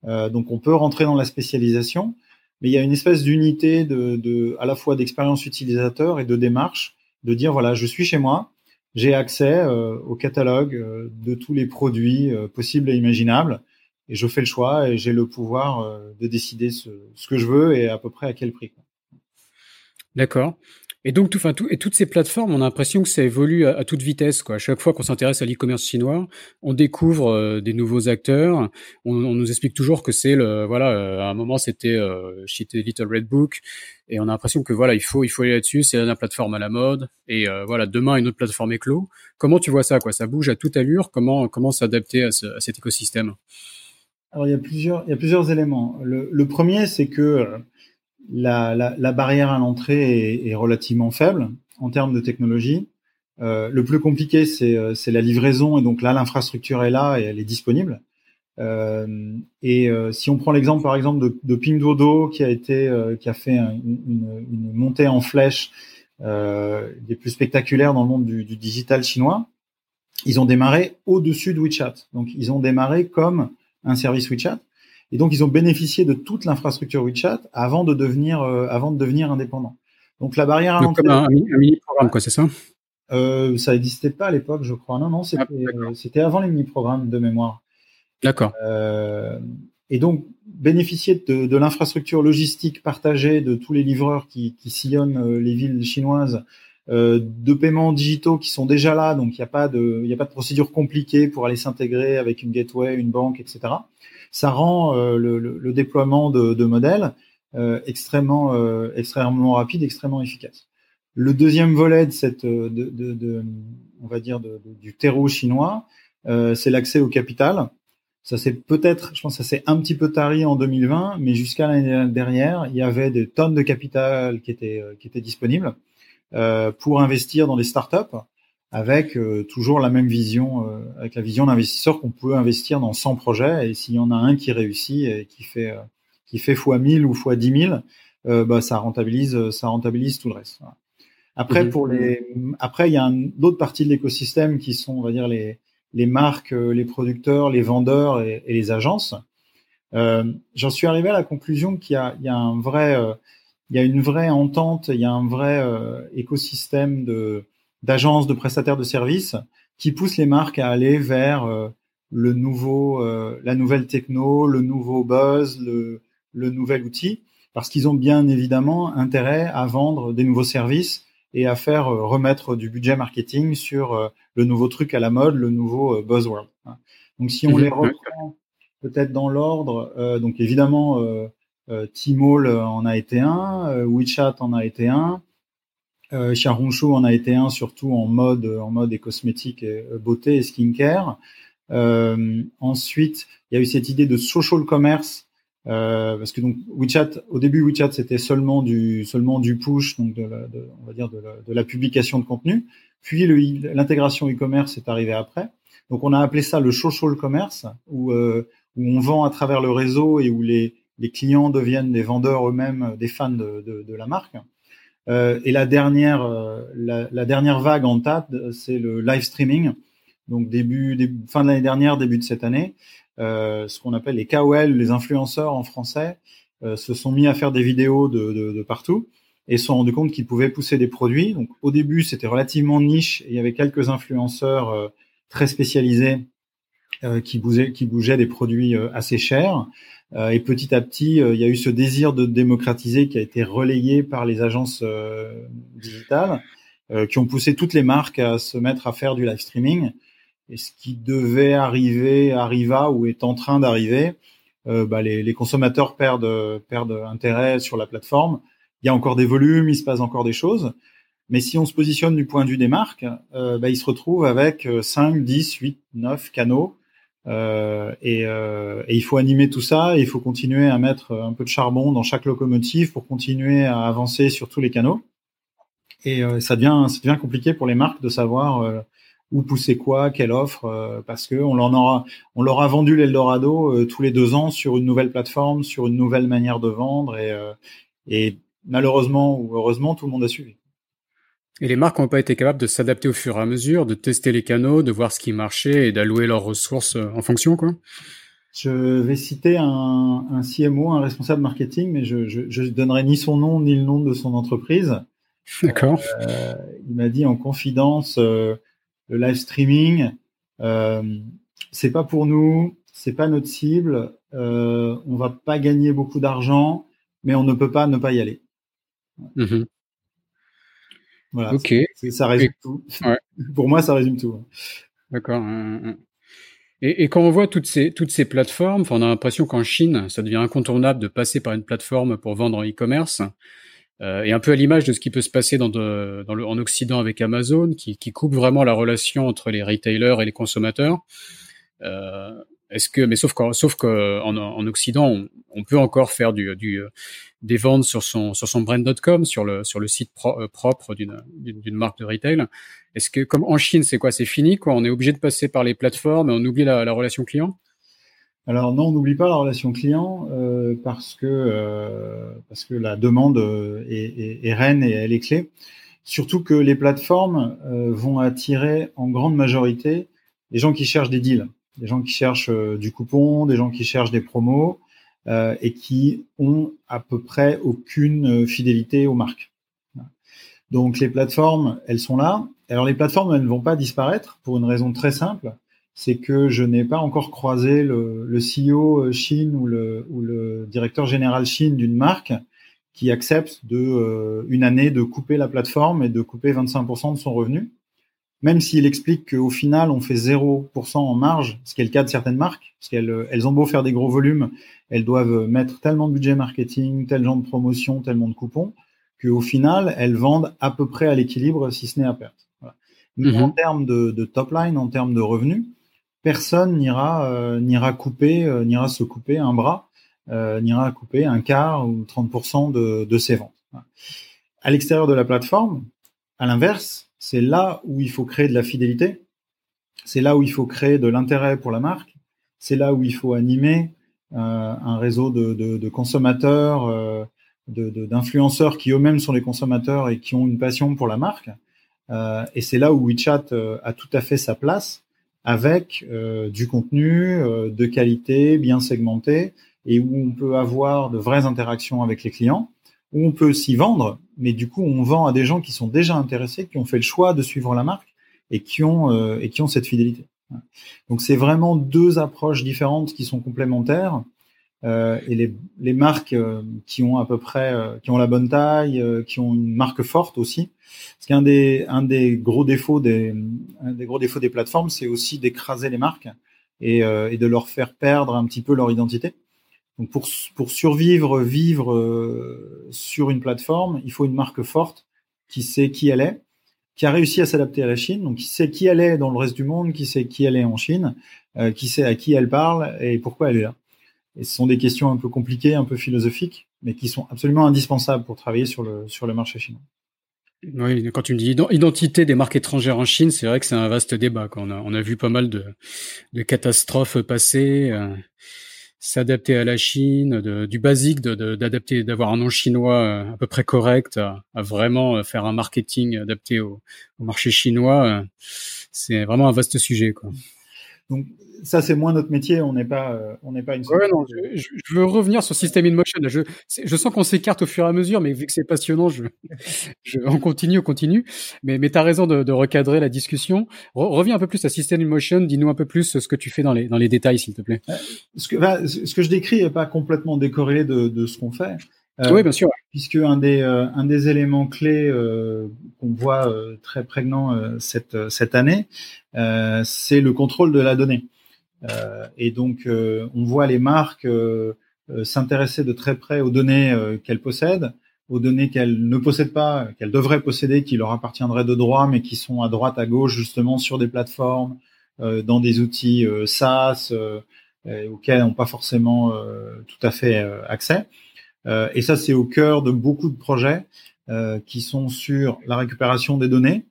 Euh, donc on peut rentrer dans la spécialisation, mais il y a une espèce d'unité de, à la fois d'expérience utilisateur et de démarche, de dire voilà, je suis chez moi, j'ai accès euh, au catalogue euh, de tous les produits euh, possibles et imaginables, et je fais le choix et j'ai le pouvoir de décider ce, que je veux et à peu près à quel prix. D'accord. Et donc, enfin, et toutes ces plateformes, on a l'impression que ça évolue à, toute vitesse. À chaque fois qu'on s'intéresse à l'e-commerce chinois, on découvre euh, des nouveaux acteurs. On, nous explique toujours que c'est le, voilà, euh, à un moment c'était euh, Little Red Book, et on a l'impression que voilà, il faut, il faut aller là-dessus. C'est la plateforme à la mode, et euh, voilà, demain une autre plateforme éclos. Comment tu vois ça, quoi? Ça bouge à toute allure? Comment, comment s'adapter à, ce, à cet écosystème? Alors, il y a plusieurs, il y a plusieurs éléments. Le premier, c'est que la, la, barrière à l'entrée est, est, relativement faible en termes de technologie. Euh, le plus compliqué, c'est euh, la livraison, et donc là, l'infrastructure est là et elle est disponible. Euh, et euh, si on prend l'exemple, par exemple, de, de Pinduoduo, qui a été, euh, qui a fait une, une, montée en flèche des plus spectaculaires dans le monde du, du digital chinois, ils ont démarré au-dessus de WeChat. Donc, ils ont démarré comme un service WeChat. Et donc, ils ont bénéficié de toute l'infrastructure WeChat avant de devenir, euh, avant de devenir indépendants. Donc, la barrière à l'entrée. Comme un, mini programme, quoi, c'est ça? Ça n'existait pas à l'époque, je crois. Non, non, c'était ah, avant les mini-programmes de mémoire. D'accord. et donc, bénéficier de, de l'infrastructure logistique partagée de tous les livreurs qui, qui sillonnent les villes chinoises euh, de paiements digitaux qui sont déjà là, donc il n'y a pas de, il a pas de procédure compliquée pour aller s'intégrer avec une gateway, une banque, etc. Ça rend euh, le, déploiement de, modèles euh, extrêmement, extrêmement rapide, extrêmement efficace. Le deuxième volet de cette, on va dire, du terreau chinois, c'est l'accès au capital. Ça c'est peut-être, je pense, ça s'est un petit peu tari en 2020, mais jusqu'à l'année dernière, il y avait des tonnes de capital qui étaient, qui étaient disponibles. Euh, pour investir dans des startups avec euh, toujours la même vision, euh, avec la vision d'investisseur qu'on peut investir dans 100 projets et s'il y en a un qui réussit et qui fait qui fait fois 1000 ou fois 10 000, bah, ça rentabilise ça rentabilise tout le reste. Après mhm. pour les après il y a d'autres parties de l'écosystème qui sont on va dire les les marques, les producteurs, les vendeurs et, les agences. J'en suis arrivé à la conclusion qu'il y a, il y a un vrai il y a une vraie entente, il y a un vrai euh, écosystème de d'agences, de prestataires de services qui poussent les marques à aller vers euh, le nouveau, euh, la nouvelle techno, le nouveau buzz, le, le nouvel outil, parce qu'ils ont bien évidemment intérêt à vendre des nouveaux services et à faire remettre du budget marketing sur le nouveau truc à la mode, le nouveau buzzword. Donc si on les reprend peut-être dans l'ordre, donc évidemment euh, Tmall en a été un, euh, WeChat en a été un, euh, Xiaohongshu en a été un, surtout en mode en mode et cosmétique, et, beauté et skincare. Euh, ensuite, il y a eu cette idée de social commerce euh, parce que donc WeChat, au début WeChat c'était seulement du seulement du push, donc de, la, de on va dire de la, de la, publication de contenu. Puis l'intégration e-commerce est arrivée après. Donc on a appelé ça le social commerce, où, euh, où on vend à travers le réseau et où les les clients deviennent des vendeurs eux-mêmes, des fans de, de, de la marque. Euh, et la dernière, euh, la, la, dernière vague en tête, c'est le live streaming. Donc début, début fin de l'année dernière, début de cette année, euh, ce qu'on appelle les KOL, les influenceurs en français, euh, se sont mis à faire des vidéos de, de, de partout et se sont rendus compte qu'ils pouvaient pousser des produits. Donc au début, c'était relativement niche. Et il y avait quelques influenceurs euh, très spécialisés qui, bougeaient, qui bougeaient des produits assez chers. Euh, et petit à petit, euh, il y a eu ce désir de démocratiser qui a été relayé par les agences euh, digitales, qui ont poussé toutes les marques à se mettre à faire du live streaming. Et ce qui devait arriver arriva ou est en train d'arriver. Bah, les, consommateurs perdent, perdent intérêt sur la plateforme. Il y a encore des volumes, il se passe encore des choses. Mais si on se positionne du point de vue des marques, bah, ils se retrouvent avec 5, 10, 8, 9 canaux euh, et, euh, et, il faut animer tout ça. Il faut continuer à mettre un peu de charbon dans chaque locomotive pour continuer à avancer sur tous les canaux. Et euh, ça devient, ça devient compliqué pour les marques de savoir euh, où pousser quoi, quelle offre, euh, parce que on leur leur a vendu l'Eldorado tous les deux ans sur une nouvelle plateforme, sur une nouvelle manière de vendre, et, et malheureusement ou heureusement, tout le monde a suivi. Et les marques n'ont pas été capables de s'adapter au fur et à mesure, de tester les canaux, de voir ce qui marchait et d'allouer leurs ressources euh, en fonction, quoi. Je vais citer un, un CMO, un responsable marketing, mais je, je, je, donnerai ni son nom ni le nom de son entreprise. D'accord. Euh, il m'a dit en confidence euh, le live streaming, euh, c'est pas pour nous, c'est pas notre cible, on va pas gagner beaucoup d'argent, mais on ne peut pas ne pas y aller. Mm voilà. Ok. Ça résume tout. [laughs] Pour moi, ça résume tout. D'accord. Hein, hein. Et, et, quand on voit toutes ces toutes ces plateformes, on a l'impression qu'en Chine, ça devient incontournable de passer par une plateforme pour vendre en e-commerce. Euh, et un peu à l'image de ce qui peut se passer dans, de, dans le, en Occident avec Amazon, qui, qui coupe vraiment la relation entre les retailers et les consommateurs. Euh, est-ce que, mais sauf qu'en sauf qu'en en Occident, on, on, peut encore faire du, du, des ventes sur son sur son brand.com, sur le sur le site euh, propre d'une d'une marque de retail. Est-ce que comme en Chine, c'est quoi? C'est fini quoi? On est obligé de passer par les plateformes et on oublie la, la relation client? Alors non, on n'oublie pas la relation client euh, parce que euh, parce que la demande euh, est, est, est, reine et elle est clé. Surtout que les plateformes euh, vont attirer en grande majorité des gens qui cherchent des deals, des gens qui cherchent du coupon, des gens qui cherchent des promos, euh, et qui ont à peu près aucune euh, fidélité aux marques. Donc les plateformes, elles sont là. alors les plateformes elles ne vont pas disparaître pour une raison très simple, c'est que je n'ai pas encore croisé le, le CEO Chine ou le, directeur général Chine d'une marque qui accepte de euh, une année de couper la plateforme et de couper 25% de son revenu, même s'il explique qu'au final on fait 0% en marge, ce qui est le cas de certaines marques, parce qu'elles elles ont beau faire des gros volumes, elles doivent mettre tellement de budget marketing, tel genre de promotion, tellement de coupons, qu'au final elles vendent à peu près à l'équilibre, si ce n'est à perte. Voilà. Mais en mhm. termes de, de, top line, en termes de revenus, personne n'ira euh, n'ira couper, euh, n'ira se couper un bras euh, n'ira couper un quart ou 30% de, de ses ventes. À l'extérieur de la plateforme, à l'inverse, c'est là où il faut créer de la fidélité, c'est là où il faut créer de l'intérêt pour la marque, c'est là où il faut animer euh, un réseau de, consommateurs, euh, d'influenceurs qui eux-mêmes sont les consommateurs et qui ont une passion pour la marque. Euh, et c'est là où WeChat euh, a tout à fait sa place avec du contenu de qualité bien segmenté et où on peut avoir de vraies interactions avec les clients, on peut s'y vendre, mais du coup on vend à des gens qui sont déjà intéressés, qui ont fait le choix de suivre la marque et qui ont euh, et qui ont cette fidélité. Donc c'est vraiment deux approches différentes qui sont complémentaires. Euh, et les, les marques euh, qui ont à peu près, euh, qui ont la bonne taille, qui ont une marque forte aussi. Parce qu'un des, un des gros défauts des, un des gros défauts des plateformes, c'est aussi d'écraser les marques et, et de leur faire perdre un petit peu leur identité. Donc pour, pour survivre, vivre euh, sur une plateforme, il faut une marque forte qui sait qui elle est, qui a réussi à s'adapter à la Chine, donc qui sait qui elle est dans le reste du monde, qui sait qui elle est en Chine, euh, qui sait à qui elle parle et pourquoi elle est là. Et ce sont des questions un peu compliquées, un peu philosophiques, mais qui sont absolument indispensables pour travailler sur le, sur le marché chinois. Oui, quand tu me dis identité des marques étrangères en Chine, c'est vrai que c'est un vaste débat. On, a, on a vu pas mal de, de catastrophes passées. Euh, s'adapter à la Chine, du basique, d'adapter, d'avoir un nom chinois euh, à peu près correct, à, vraiment euh, faire un marketing adapté au, marché chinois, euh, c'est vraiment un vaste sujet. Quoi. Ça c'est moins notre métier, on n'est pas euh, on n'est pas une. Ouais, non, je, je, veux revenir sur System in Motion. Je, je sens qu'on s'écarte au fur et à mesure, mais vu que c'est passionnant, je, [laughs] je on continue, on continue. Mais mais t'as raison de, de, recadrer la discussion. reviens un peu plus à System in Motion. Dis-nous un peu plus ce que tu fais dans les dans les détails, s'il te plaît. Euh, ce que bah, ce que je décris est pas complètement décorrélé de, de ce qu'on fait. Euh, oui, bien sûr. Puisque un des, euh, un des éléments clés euh, qu'on voit très prégnant cette, cette année, c'est le contrôle de la donnée. Et donc, on voit les marques s'intéresser de très près aux données qu'elles possèdent, aux données qu'elles ne possèdent pas, qu'elles devraient posséder, qui leur appartiendraient de droit, mais qui sont à droite, à gauche, justement sur des plateformes, dans des outils SaaS auxquels n'ont pas forcément tout à fait accès. Euh, et ça, c'est au cœur de beaucoup de projets euh, qui sont sur la récupération des données,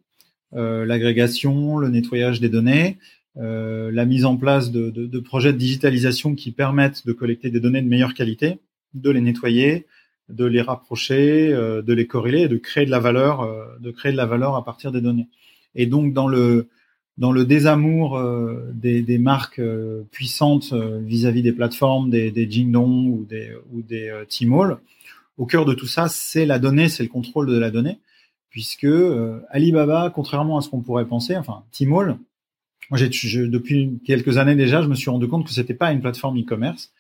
euh, l'agrégation, le nettoyage des données, la mise en place de, de, de, projets de digitalisation qui permettent de collecter des données de meilleure qualité, de les nettoyer, de les rapprocher, de les corréler de créer de la valeur, de créer de la valeur à partir des données. Et donc dans le dans le désamour euh, des, des, marques euh, puissantes euh, vis-à-vis des plateformes, des, des Jingdong ou des, ou des Tmall, au cœur de tout ça, c'est la donnée, c'est le contrôle de la donnée, puisque Alibaba, contrairement à ce qu'on pourrait penser, enfin Tmall, moi j'ai, depuis quelques années déjà, je me suis rendu compte que c'était pas une plateforme e-commerce,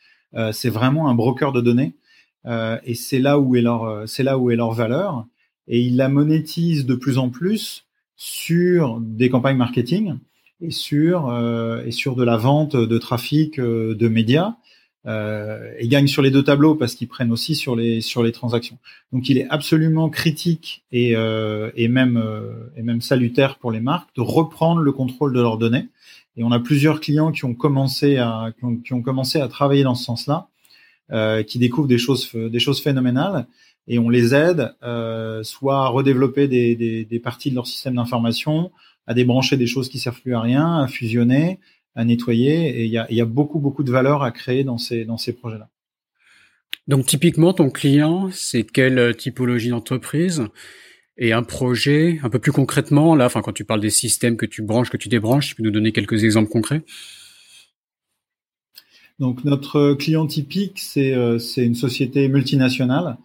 c'est vraiment un broker de données, et c'est là où est leur, c'est là où est leur valeur, et ils la monétisent de plus en plus sur des campagnes marketing et sur euh, et sur de la vente de trafic euh, de médias. Euh, et gagnent sur les deux tableaux parce qu'ils prennent aussi sur les sur les transactions. Donc il est absolument critique et euh, et même euh, et même salutaire pour les marques de reprendre le contrôle de leurs données. Et on a plusieurs clients qui ont commencé à qui ont, commencé à travailler dans ce sens-là, euh, qui découvrent des choses des choses phénoménales et on les aide euh, soit à redévelopper des, des, des, parties de leur système d'information, à débrancher des choses qui servent plus à rien, à fusionner, à nettoyer. Et il y a, y a, beaucoup beaucoup de valeur à créer dans ces dans ces projets-là. Donc typiquement, ton client, c'est quelle typologie d'entreprise? Et un projet un peu plus concrètement là, enfin quand tu parles des systèmes que tu branches, que tu débranches, tu peux nous donner quelques exemples concrets? Donc notre client typique, c'est euh, une société multinationale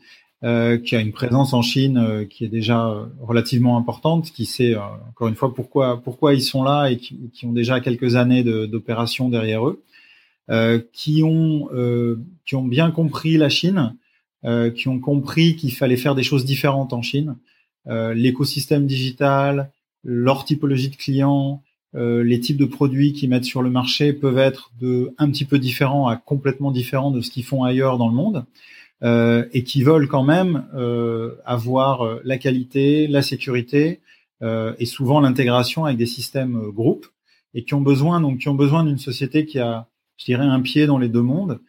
euh, qui a une présence en Chine euh, qui est déjà relativement importante, qui sait encore une fois pourquoi pourquoi ils sont là et qui, qui ont déjà quelques années d'opérations derrière eux, qui ont qui ont bien compris la Chine, qui ont compris qu'il fallait faire des choses différentes en Chine, l'écosystème digital, leur typologie de clients, euh, les types de produits qu'ils mettent sur le marché peuvent être de un petit peu différents à complètement différents de ce qu'ils font ailleurs dans le monde. euh, et qui veulent quand même euh, avoir euh, la qualité, la sécurité euh, et souvent l'intégration avec des systèmes groupes et qui ont besoin donc qui ont besoin d'une société qui a je dirais un pied dans les deux mondes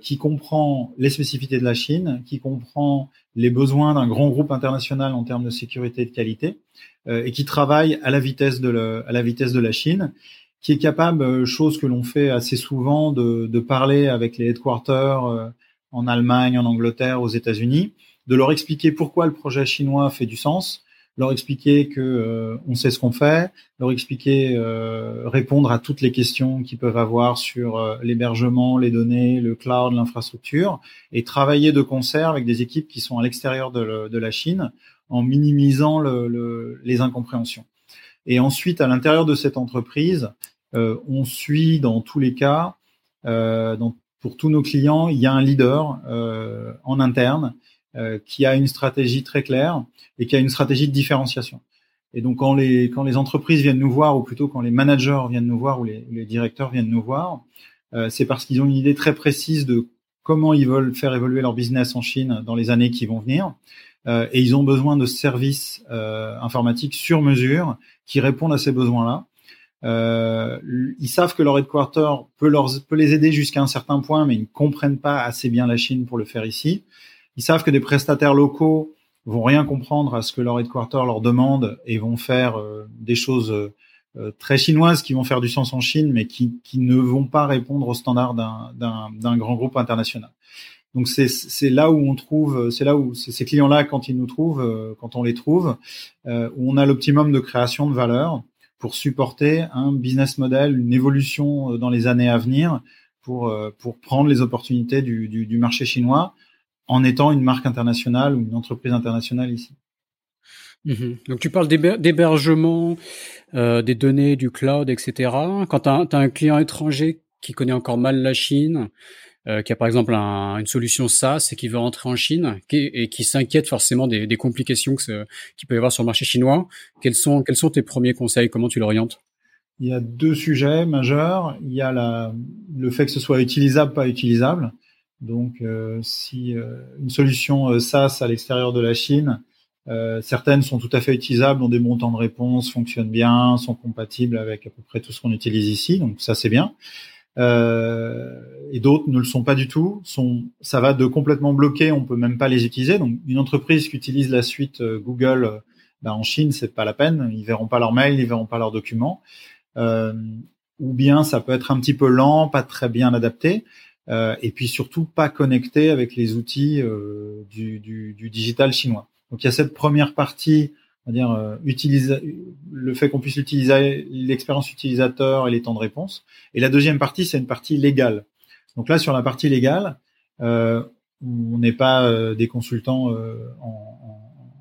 qui comprend les spécificités de la Chine, qui comprend les besoins d'un grand groupe international en termes de sécurité et de qualité, euh, et qui travaille à la vitesse de, le, à la vitesse de la Chine, qui est capable, euh, chose que l'on fait assez souvent, de, de, parler avec les headquarters euh, en Allemagne, en Angleterre, aux États-Unis, de leur expliquer pourquoi le projet chinois fait du sens, leur expliquer que on sait ce qu'on fait, leur expliquer, euh, répondre à toutes les questions qu'ils peuvent avoir sur l'hébergement, les données, le cloud, l'infrastructure, et travailler de concert avec des équipes qui sont à l'extérieur de, la Chine en minimisant le, les incompréhensions. Et ensuite, à l'intérieur de cette entreprise, euh, on suit dans tous les cas, euh, donc pour tous nos clients, il y a un leader euh, en interne euh, qui a une stratégie très claire et qui a une stratégie de différenciation. Et donc quand les quand les entreprises viennent nous voir, ou plutôt quand les managers viennent nous voir ou les, les directeurs viennent nous voir, euh, c'est parce qu'ils ont une idée très précise de comment ils veulent faire évoluer leur business en Chine dans les années qui vont venir. Euh, et ils ont besoin de services euh, informatiques sur mesure qui répondent à ces besoins-là. Euh, ils savent que leur headquarter peut, leur, peut les aider jusqu'à un certain point, mais ils ne comprennent pas assez bien la Chine pour le faire ici. Ils savent que des prestataires locaux vont rien comprendre à ce que leur headquarter leur demande et vont faire euh, des choses euh, très chinoises qui vont faire du sens en Chine, mais qui, qui ne vont pas répondre aux standards d'un grand groupe international. Donc c'est là où on trouve, c'est là où ces clients-là, quand ils nous trouvent, euh, quand on les trouve, euh, où on a l'optimum de création de valeur pour supporter un business model, une évolution euh, dans les années à venir, pour pour prendre les opportunités du, du, du marché chinois en étant une marque internationale ou une entreprise internationale ici. Mhm. Donc tu parles d'hébergement, euh, des données, du cloud, etc. Quand tu as, un client étranger qui connaît encore mal la Chine, euh, qui a par exemple un, une solution SaaS et qui veut rentrer en Chine et qui s'inquiète forcément des, des complications qu'il peut y avoir sur le marché chinois, quels sont, quels sont tes premiers conseils? Comment tu l'orientes? Il y a deux sujets majeurs. Il y a la, le fait que ce soit utilisable, pas utilisable. Donc, euh, si euh, une solution euh, SaaS à l'extérieur de la Chine, euh, certaines sont tout à fait utilisables, ont des montants de réponse, fonctionnent bien, sont compatibles avec à peu près tout ce qu'on utilise ici. Donc ça, c'est bien euh, et d'autres ne le sont pas du tout. Ça va de complètement bloqué, on peut même pas les utiliser. Donc une entreprise qui utilise la suite euh, Google euh, ben, en Chine, c'est pas la peine. Ils verront pas leurs mails, ils verront pas leurs documents. Ou bien ça peut être un petit peu lent, pas très bien adapté. Et puis surtout pas connecté avec les outils du, du, digital chinois. Donc il y a cette première partie on va dire euh, le fait qu'on puisse utiliser l'expérience utilisateur et les temps de réponse. Et la deuxième partie, c'est une partie légale. Donc là, sur la partie légale, euh, on n'est pas euh, des consultants euh, en,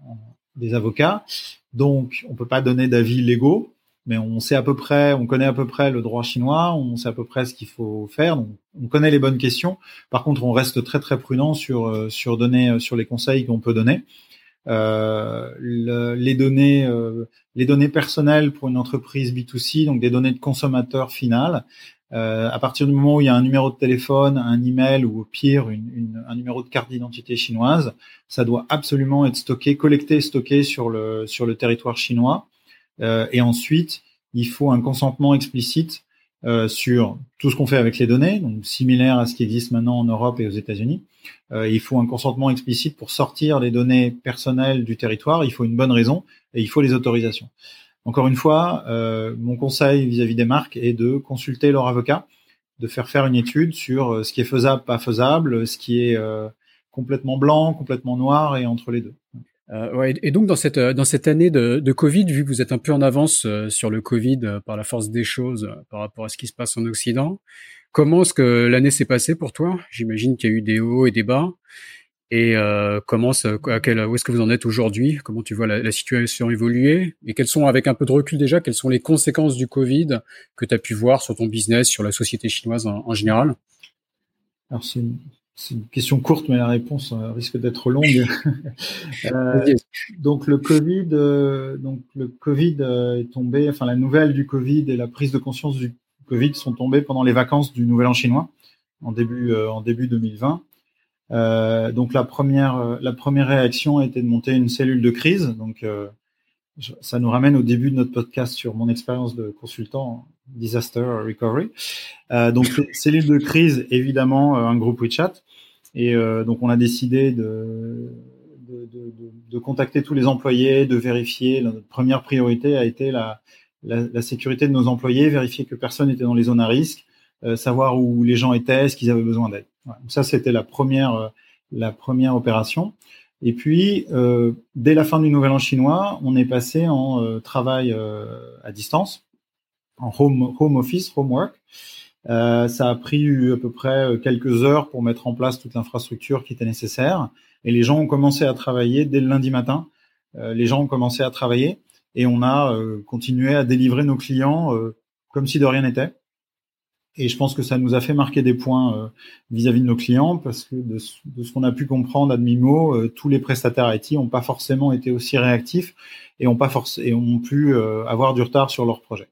en, des avocats, donc on peut pas donner d'avis légaux, mais on sait à peu près, on connaît à peu près le droit chinois, on sait à peu près ce qu'il faut faire, donc on connaît les bonnes questions. Par contre, on reste très très prudent sur sur donner sur les conseils qu'on peut donner. Euh, le, les données, euh, les données personnelles pour une entreprise B2C, donc des données de consommateur final. Euh, à partir du moment où il y a un numéro de téléphone, un email ou au pire un numéro de carte d'identité chinoise, ça doit absolument être stocké, collecté, stocké sur le sur le territoire chinois. Euh, et ensuite, il faut un consentement explicite sur tout ce qu'on fait avec les données, donc similaire à ce qui existe maintenant en Europe et aux États-Unis. Euh, il faut un consentement explicite pour sortir les données personnelles du territoire. Il faut une bonne raison et il faut les autorisations. Encore une fois, euh, mon conseil vis-à-vis des marques est de consulter leur avocat, de faire faire une étude sur euh, ce qui est faisable, pas faisable, ce qui est euh, complètement blanc, complètement noir et entre les deux. Euh, ouais, et donc dans cette dans cette année de, de, Covid, vu que vous êtes un peu en avance euh, sur le Covid euh, par la force des choses par rapport à ce qui se passe en Occident, comment est-ce que l'année s'est passée pour toi? J'imagine qu'il y a eu des hauts et des bas. et euh, comment à quel, où est-ce que vous en êtes aujourd'hui? Comment tu vois la, la, situation évoluer? Et quelles sont, avec un peu de recul déjà, quelles sont les conséquences du Covid que tu as pu voir sur ton business, sur la société chinoise en, en général? Alors c'est une, une, question courte, mais la réponse euh, risque d'être longue. [laughs] euh, donc le Covid, euh, donc le Covid est tombé. Enfin, la nouvelle du Covid et la prise de conscience du Covid sont tombées pendant les vacances du Nouvel An chinois en début en début 2020. Euh, donc la première, euh, la première réaction a été de monter une cellule de crise. Donc euh, ça nous ramène au début de notre podcast sur mon expérience de consultant disaster recovery. Euh, donc cellule de crise, évidemment un groupe WeChat. Et donc on a décidé de, de, de, de, contacter tous les employés, de vérifier. Notre première priorité a été la, la, la sécurité de nos employés, vérifier que personne n'était dans les zones à risque, savoir où les gens étaient, ce qu'ils avaient besoin d'aide. Ça, c'était la première, euh, la première opération. Et puis, euh, dès la fin du Nouvel An chinois, on est passé en euh, travail euh, à distance, en home, home office, home work. Euh, ça a pris à peu près quelques heures pour mettre en place toute l'infrastructure qui était nécessaire. Et les gens ont commencé à travailler dès le lundi matin. les gens ont commencé à travailler et on a continué à délivrer nos clients comme si de rien n'était. Et je pense que ça nous a fait marquer des points euh, vis-à-vis de nos clients parce que de, de ce qu'on a pu comprendre à demi-mot, euh, tous les prestataires IT n'ont pas forcément été aussi réactifs et ont pas et ont pu euh, avoir du retard sur leur projet.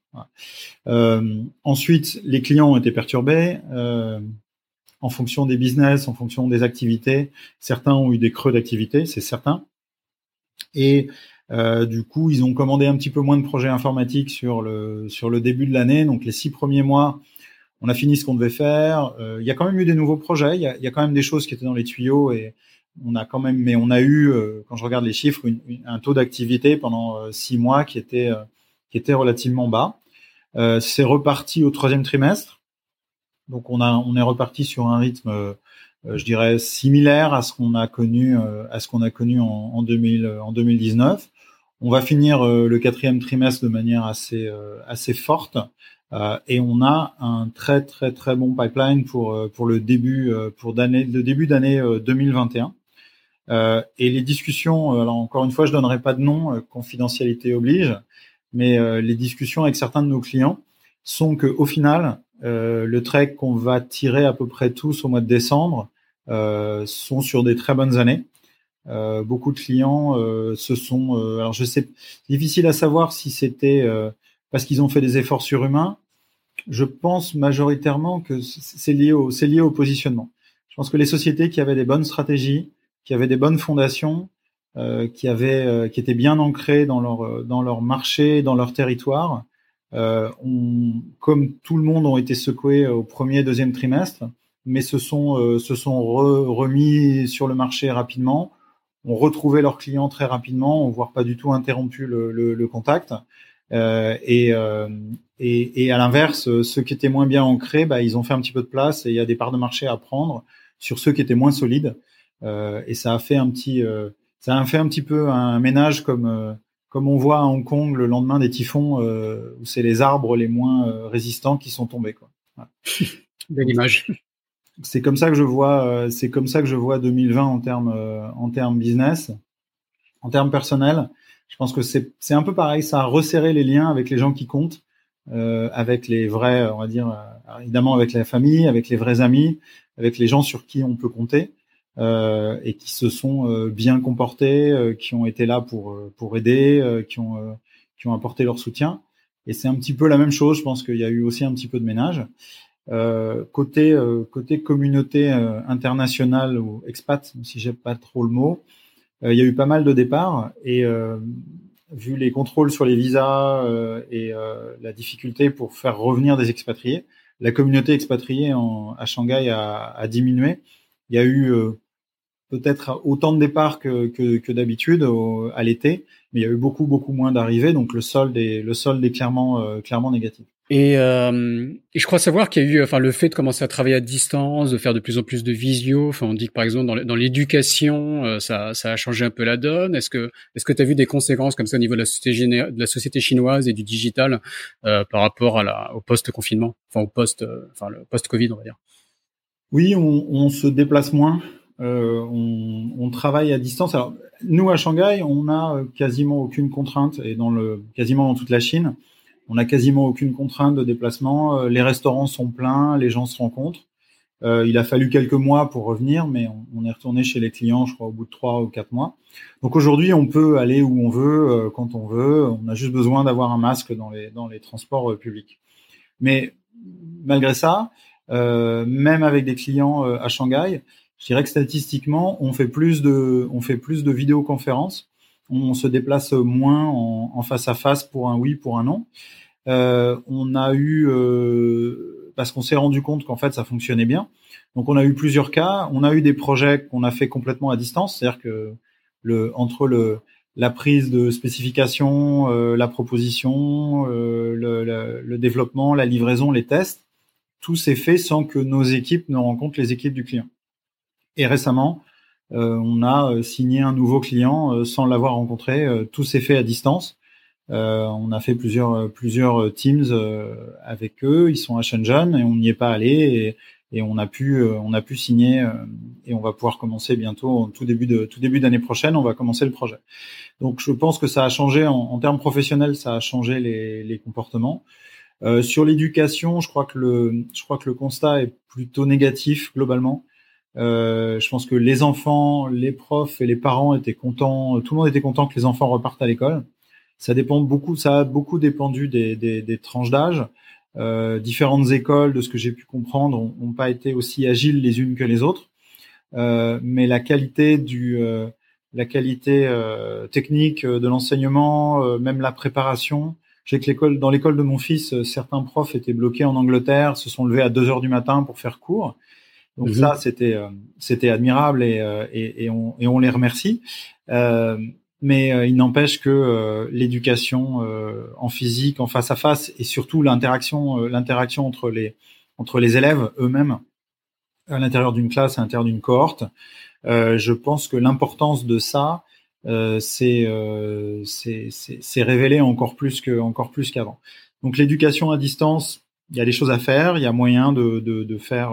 ensuite, les clients ont été perturbés en fonction des business, en fonction des activités. Certains ont eu des creux d'activité, c'est certain. Et euh, du coup, ils ont commandé un petit peu moins de projets informatiques sur le sur le début de l'année. Donc les six premiers mois, on a fini ce qu'on devait faire. Euh, il y a quand même eu des nouveaux projets. Il y a, y a, quand même des choses qui étaient dans les tuyaux et on a quand même, mais on a eu, euh, quand je regarde les chiffres, une, un taux d'activité pendant euh, six mois qui était euh, qui était relativement bas. C'est reparti au troisième trimestre. Donc on a on est reparti sur un rythme, je dirais similaire à ce qu'on a connu à ce qu'on a connu en, en, 2000, en 2019. On va finir le quatrième trimestre de manière assez assez forte. Euh, et on a un très très très bon pipeline pour euh, pour le début euh, pour d'année le début d'année 2021. et les discussions, alors encore une fois, je donnerai pas de nom, confidentialité oblige, mais les discussions avec certains de nos clients sont que au final, le trek qu'on va tirer à peu près tous au mois de décembre sont sur des très bonnes années. Euh, beaucoup de clients euh, se sont. Euh, alors je sais, difficile à savoir si c'était parce qu'ils ont fait des efforts surhumains je pense majoritairement que c'est lié au c'est lié au positionnement. Je pense que les sociétés qui avaient des bonnes stratégies, qui avaient des bonnes fondations, euh, qui avaient euh, qui étaient bien ancrées dans leur euh, dans leur marché, dans leur territoire, euh, ont, comme tout le monde, ont été secoués au premier deuxième trimestre, mais se sont euh, se sont re, remis sur le marché rapidement, ont retrouvé leurs clients très rapidement, voire pas du tout interrompu le, le, le contact. Euh, et, euh, et, et, à l'inverse, euh, ceux qui étaient moins bien ancrés, bah, ils ont fait un petit peu de place et il y a des parts de marché à prendre sur ceux qui étaient moins solides. et ça a fait un petit, ça a fait un petit peu un ménage comme comme on voit à Hong Kong le lendemain des typhons, euh, où c'est les arbres les moins euh, résistants qui sont tombés. Quoi. Voilà. [laughs] Belle image. C'est comme ça que je vois, euh, c'est comme ça que je vois 2020 en termes en termes business, en termes personnels je pense que c'est un peu pareil, ça a resserré les liens avec les gens qui comptent, euh, avec les vrais, on va dire, euh, évidemment avec la famille, avec les vrais amis, avec les gens sur qui on peut compter euh, et qui se sont euh, bien comportés, euh, qui ont été là pour euh, pour aider, qui ont qui ont apporté leur soutien. Et c'est un petit peu la même chose. Je pense qu'il y a eu aussi un petit peu de ménage. Côté côté communauté internationale ou expat, si j'ai pas trop le mot, euh, il y a eu pas mal de départs et euh, vu les contrôles sur les visas euh, et la difficulté pour faire revenir des expatriés, la communauté expatriée en, à Shanghai a, diminué. Il y a eu peut-être autant de départs que, d'habitude à l'été, mais il y a eu beaucoup beaucoup moins d'arrivées, donc le solde est clairement négatif. Et, euh, je crois savoir qu'il y a eu, enfin, le fait de commencer à travailler à distance, de faire de plus en plus de visio. Enfin, on dit que par exemple dans l'éducation, euh, ça, ça a changé un peu la donne. Est-ce que, est-ce que tu as vu des conséquences comme ça au niveau de la société, chinoise et du digital euh, par rapport à la, au post-confinement, enfin au post, euh, enfin le post-Covid, on va dire. Oui, on, on, se déplace moins. on, on, travaille à distance. Alors, nous à Shanghai, on n'a quasiment aucune contrainte et dans le quasiment dans toute la Chine, on n'a quasiment aucune contrainte de déplacement. Les restaurants sont pleins, les gens se rencontrent. Euh, il a fallu quelques mois pour revenir, mais on, est retourné chez les clients, je crois, au bout de trois ou quatre mois. Donc aujourd'hui, on peut aller où on veut, euh, quand on veut. On a juste besoin d'avoir un masque dans les, transports euh, publics. Mais malgré ça, même avec des clients à Shanghai, je dirais que statistiquement, on fait plus de, on fait plus de vidéoconférences. On se déplace moins en, face à face pour un oui, pour un non. On a eu parce qu'on s'est rendu compte qu'en fait ça fonctionnait bien. Donc on a eu plusieurs cas. On a eu des projets qu'on a fait complètement à distance, c'est-à-dire que entre la prise de spécification, euh, la proposition, euh, le, développement, la livraison, les tests, tout s'est fait sans que nos équipes ne rencontrent les équipes du client. Et récemment, euh, on a signé un nouveau client sans l'avoir rencontré. tout s'est fait à distance. Euh, on a fait plusieurs plusieurs teams euh, avec eux. Ils sont à Shenzhen et on n'y est pas allé et, et on a pu euh, on a pu signer et on va pouvoir commencer bientôt tout début de tout début d'année prochaine. On va commencer le projet. Donc je pense que ça a changé en, en termes professionnels, ça a changé les, les comportements. Euh, sur l'éducation, je crois que le je crois que le constat est plutôt négatif globalement. Euh, je pense que les enfants, les profs et les parents étaient contents. Tout le monde était content que les enfants repartent à l'école. Ça dépend beaucoup, ça a beaucoup dépendu des, des, des tranches d'âge. Euh, différentes écoles, de ce que j'ai pu comprendre, n'ont pas été aussi agiles les unes que les autres. Euh, mais la qualité du, euh, la qualité euh, technique de l'enseignement, euh, même la préparation. J'ai que l'école, dans l'école de mon fils, certains profs étaient bloqués en Angleterre, se sont levés à 2 heures du matin pour faire cours. Donc mhm. ça, c'était c'était admirable et, et, et, on, et on les remercie. Euh, mais euh, il n'empêche que euh, l'éducation euh, en physique, en face à face, et surtout l'interaction, l'interaction entre les entre les élèves eux-mêmes à l'intérieur d'une classe, à l'intérieur d'une cohorte, je pense que l'importance de ça, c'est c'est révélé encore plus que encore plus qu'avant. Donc l'éducation à distance, il y a des choses à faire, il y a moyen de, de, de faire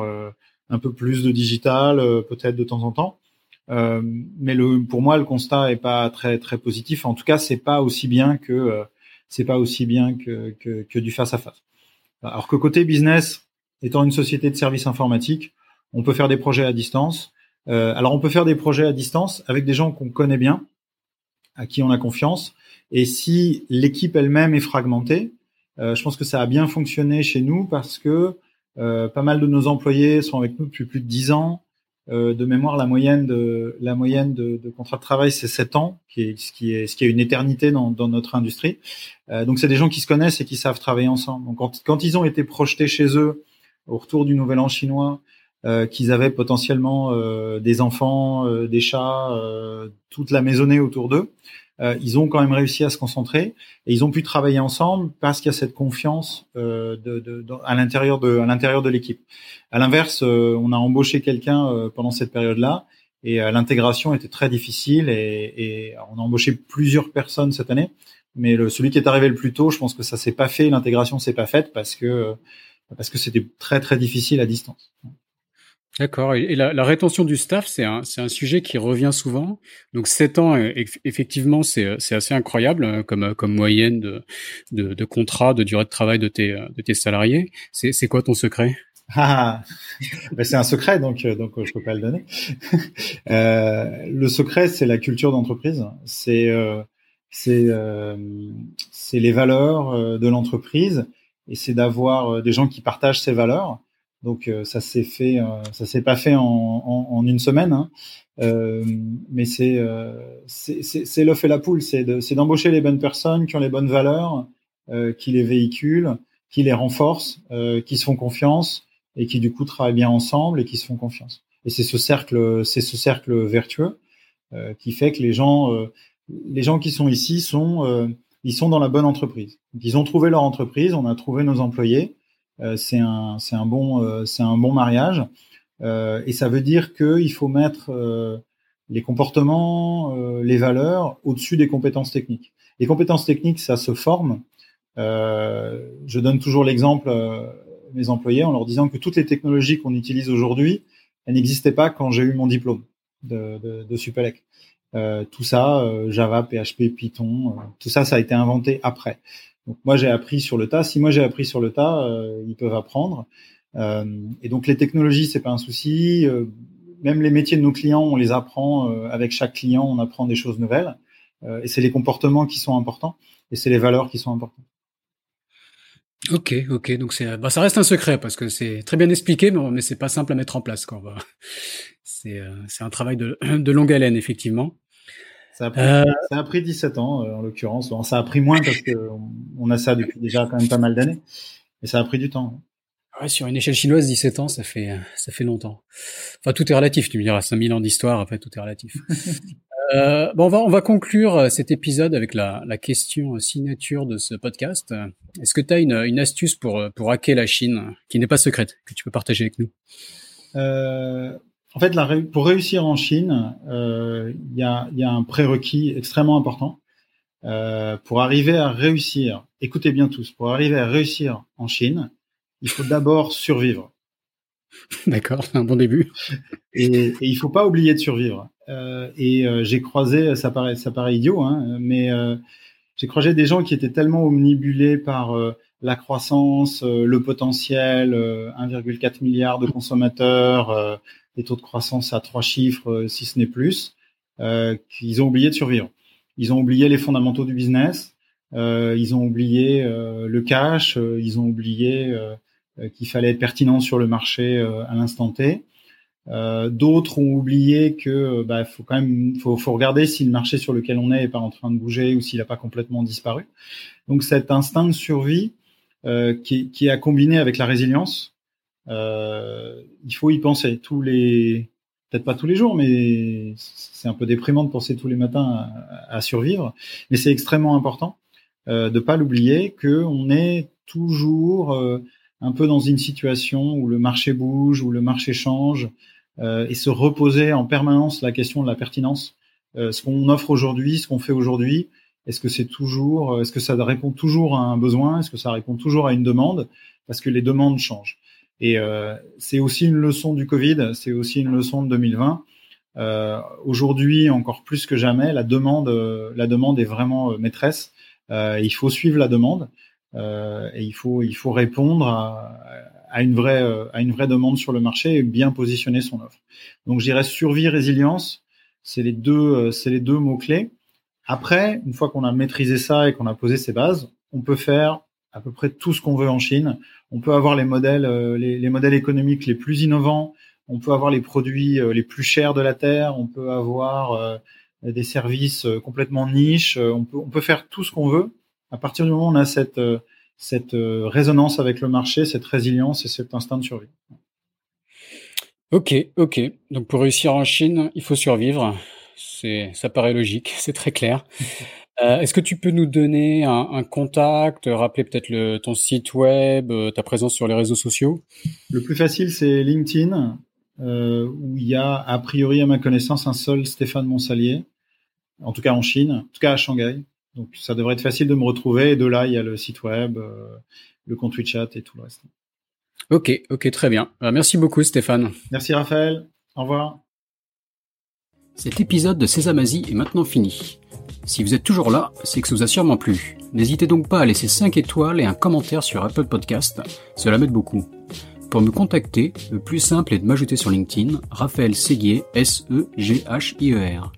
un peu plus de digital, peut-être de temps en temps. Euh, mais le, pour moi, le constat est pas très très positif. En tout cas, c'est pas aussi bien que euh, c'est pas aussi bien que, que, que du face à face. Alors que côté business, étant une société de services informatiques, on peut faire des projets à distance. Euh, alors on peut faire des projets à distance avec des gens qu'on connaît bien, à qui on a confiance. Et si l'équipe elle-même est fragmentée, euh, je pense que ça a bien fonctionné chez nous parce que euh, pas mal de nos employés sont avec nous depuis plus de dix ans. Euh, de mémoire, la moyenne de la moyenne de, de contrat de travail, c'est 7 ans, qui est, ce qui est ce qui est une éternité dans, dans notre industrie. Euh, donc c'est des gens qui se connaissent et qui savent travailler ensemble. Donc quand, quand ils ont été projetés chez eux au retour du Nouvel An chinois, euh, qu'ils avaient potentiellement euh, des enfants, euh, des chats, toute la maisonnée autour d'eux, euh, ils ont quand même réussi à se concentrer et ils ont pu travailler ensemble parce qu'il y a cette confiance euh, de, de, à l'intérieur de l'équipe. À l'inverse, euh, on a embauché quelqu'un pendant cette période-là et l'intégration était très difficile et, et, on a embauché plusieurs personnes cette année. Mais le, celui qui est arrivé le plus tôt, je pense que ça s'est pas fait, l'intégration s'est pas faite parce que parce que c'était très très difficile à distance. D'accord. Et la, la, rétention du staff, c'est un, un, sujet qui revient souvent. Donc, 7 ans, effectivement, c'est assez incroyable hein, comme, comme moyenne de, de, de, contrat, de durée de travail de tes, de tes salariés. C'est quoi ton secret? Ah, ben c'est un secret, donc donc je peux pas le donner. [laughs] euh, le secret, c'est la culture d'entreprise. C'est euh, c'est euh, les valeurs euh, de l'entreprise et c'est d'avoir euh, des gens qui partagent ces valeurs donc euh, ça s'est fait, euh, ça s'est pas fait en, en, en une semaine, hein. euh, mais c'est euh, c'est l'œuf et la poule, c'est d'embaucher les bonnes personnes qui ont les bonnes valeurs, qui les véhiculent, qui les renforcent, qui se font confiance et qui du coup travaillent bien ensemble et qui se font confiance. Et c'est ce cercle, c'est ce cercle vertueux qui fait que les gens, les gens qui sont ici sont, ils sont dans la bonne entreprise. ils ont trouvé leur entreprise, on a trouvé nos employés euh, c'est un, c'est un bon, euh, c'est un bon mariage. Euh, et ça veut dire qu'il faut mettre les comportements, les valeurs au-dessus des compétences techniques. Les compétences techniques, ça se forme. je donne toujours l'exemple mes employés en leur disant que toutes les technologies qu'on utilise aujourd'hui, elles n'existaient pas quand j'ai eu mon diplôme. de, de, de Supelec. Euh, tout ça, euh, Java, PHP, Python, euh, tout ça, ça a été inventé après. Moi j'ai appris sur le tas. Si moi j'ai appris sur le tas, ils peuvent apprendre. et donc les technologies, c'est pas un souci. même les métiers de nos clients, on les apprend avec chaque client, on apprend des choses nouvelles. et c'est les comportements qui sont importants et c'est les valeurs qui sont importantes. Ok, ok, donc bah, ça reste un secret parce que c'est très bien expliqué, mais, mais c'est pas simple à mettre en place. [laughs] C'est un travail de, [clears throat] de longue haleine, effectivement. Ça a pris, euh... ça a pris 17 ans, euh, en l'occurrence. ça a pris moins parce qu'on on a ça depuis déjà quand même pas mal d'années. Mais ça a pris du temps. Ouais, sur une échelle chinoise, 17 ans, ça fait, ça fait longtemps. Enfin, tout est relatif, tu me diras. 5000 ans d'histoire, fait, tout est relatif. [laughs] euh, bon, on va, on va conclure euh, cet épisode avec la, la question signature de ce podcast. Est-ce que tu as une, une astuce pour, pour hacker la Chine, qui n'est pas secrète, que tu peux partager avec nous? Euh, en fait, la, pour réussir en Chine, euh, il y, a, y, a, un prérequis extrêmement important. Euh, pour arriver à réussir, écoutez bien tous, pour arriver à réussir en Chine, il faut d'abord survivre. [laughs] D'accord, c'est un bon début. Et, et il faut pas oublier de survivre. Euh, et j'ai croisé, ça paraît, ça paraît idiot, hein, mais j'ai croisé des gens qui étaient tellement omnibulés par la croissance, le potentiel, 1,4 milliard de consommateurs, taux de croissance à trois chiffres, euh, si ce n'est plus, euh, qu'ils ont oublié de survivre. Ils ont oublié les fondamentaux du business, euh, ils ont oublié le cash, ils ont oublié qu'il fallait être pertinent sur le marché à l'instant T. D'autres ont oublié que bah, faut quand même faut, faut regarder si le marché sur lequel on est est pas en train de bouger ou s'il n'a pas complètement disparu. Donc cet instinct de survie qui, qui a combiné avec la résilience, euh, il faut y penser tous les, peut-être pas tous les jours, mais c'est un peu déprimant de penser tous les matins à, survivre. Mais c'est extrêmement important euh, de pas l'oublier que on est toujours euh, un peu dans une situation où le marché bouge, où le marché change, euh, et se reposer en permanence la question de la pertinence. Ce qu'on offre aujourd'hui, ce qu'on fait aujourd'hui, est-ce que c'est toujours, est-ce que ça répond toujours à un besoin, est-ce que ça répond toujours à une demande, parce que les demandes changent. Et euh, c'est aussi une leçon du Covid, c'est aussi une leçon de 2020. Euh, Aujourd'hui, encore plus que jamais, la demande, la demande est vraiment euh, maîtresse. Euh, il faut suivre la demande euh, et il faut, il faut répondre à, à, une vraie, à une vraie demande sur le marché et bien positionner son offre. Donc, je dirais survie, résilience, c'est les deux, c'est les deux mots clés. Après, une fois qu'on a maîtrisé ça et qu'on a posé ses bases, on peut faire à peu près tout ce qu'on veut en Chine. On peut avoir les modèles, euh, les, modèles économiques les plus innovants. On peut avoir les produits euh, les plus chers de la terre. On peut avoir euh, des services complètement niches. On peut, on peut faire tout ce qu'on veut. À partir du moment où on a cette, cette résonance avec le marché, cette résilience et cet instinct de survie. Ok, ok. Donc pour réussir en Chine, il faut survivre. C'est, ça paraît logique, [laughs] c'est très clair. [laughs] Euh, est-ce que tu peux nous donner un, un contact, rappeler peut-être le, ton site web, euh, ta présence sur les réseaux sociaux? Le plus facile, c'est LinkedIn, euh, où il y a a priori, à ma connaissance, un seul Stéphane Monsalier, en tout cas en Chine, en tout cas à Shanghai. Donc ça devrait être facile de me retrouver. Et de là, il y a le site web, euh, le compte WeChat et tout le reste. Ok, ok, très bien. Euh, merci beaucoup, Stéphane. Merci, Raphaël. Au revoir. Cet épisode de Sésame Asie est maintenant fini. Si vous êtes toujours là, c'est que ça vous a sûrement plu. N'hésitez donc pas à laisser 5 étoiles et un commentaire sur Apple Podcast, cela m'aide beaucoup. Pour me contacter, le plus simple est de m'ajouter sur LinkedIn, Raphaël Séguier, S-E-G-H-I-E-R.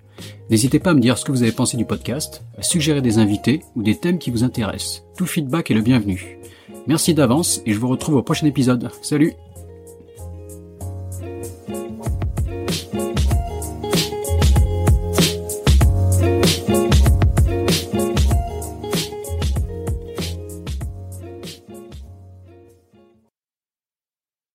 N'hésitez pas à me dire ce que vous avez pensé du podcast, à suggérer des invités ou des thèmes qui vous intéressent. Tout feedback est le bienvenu. Merci d'avance et je vous retrouve au prochain épisode. Salut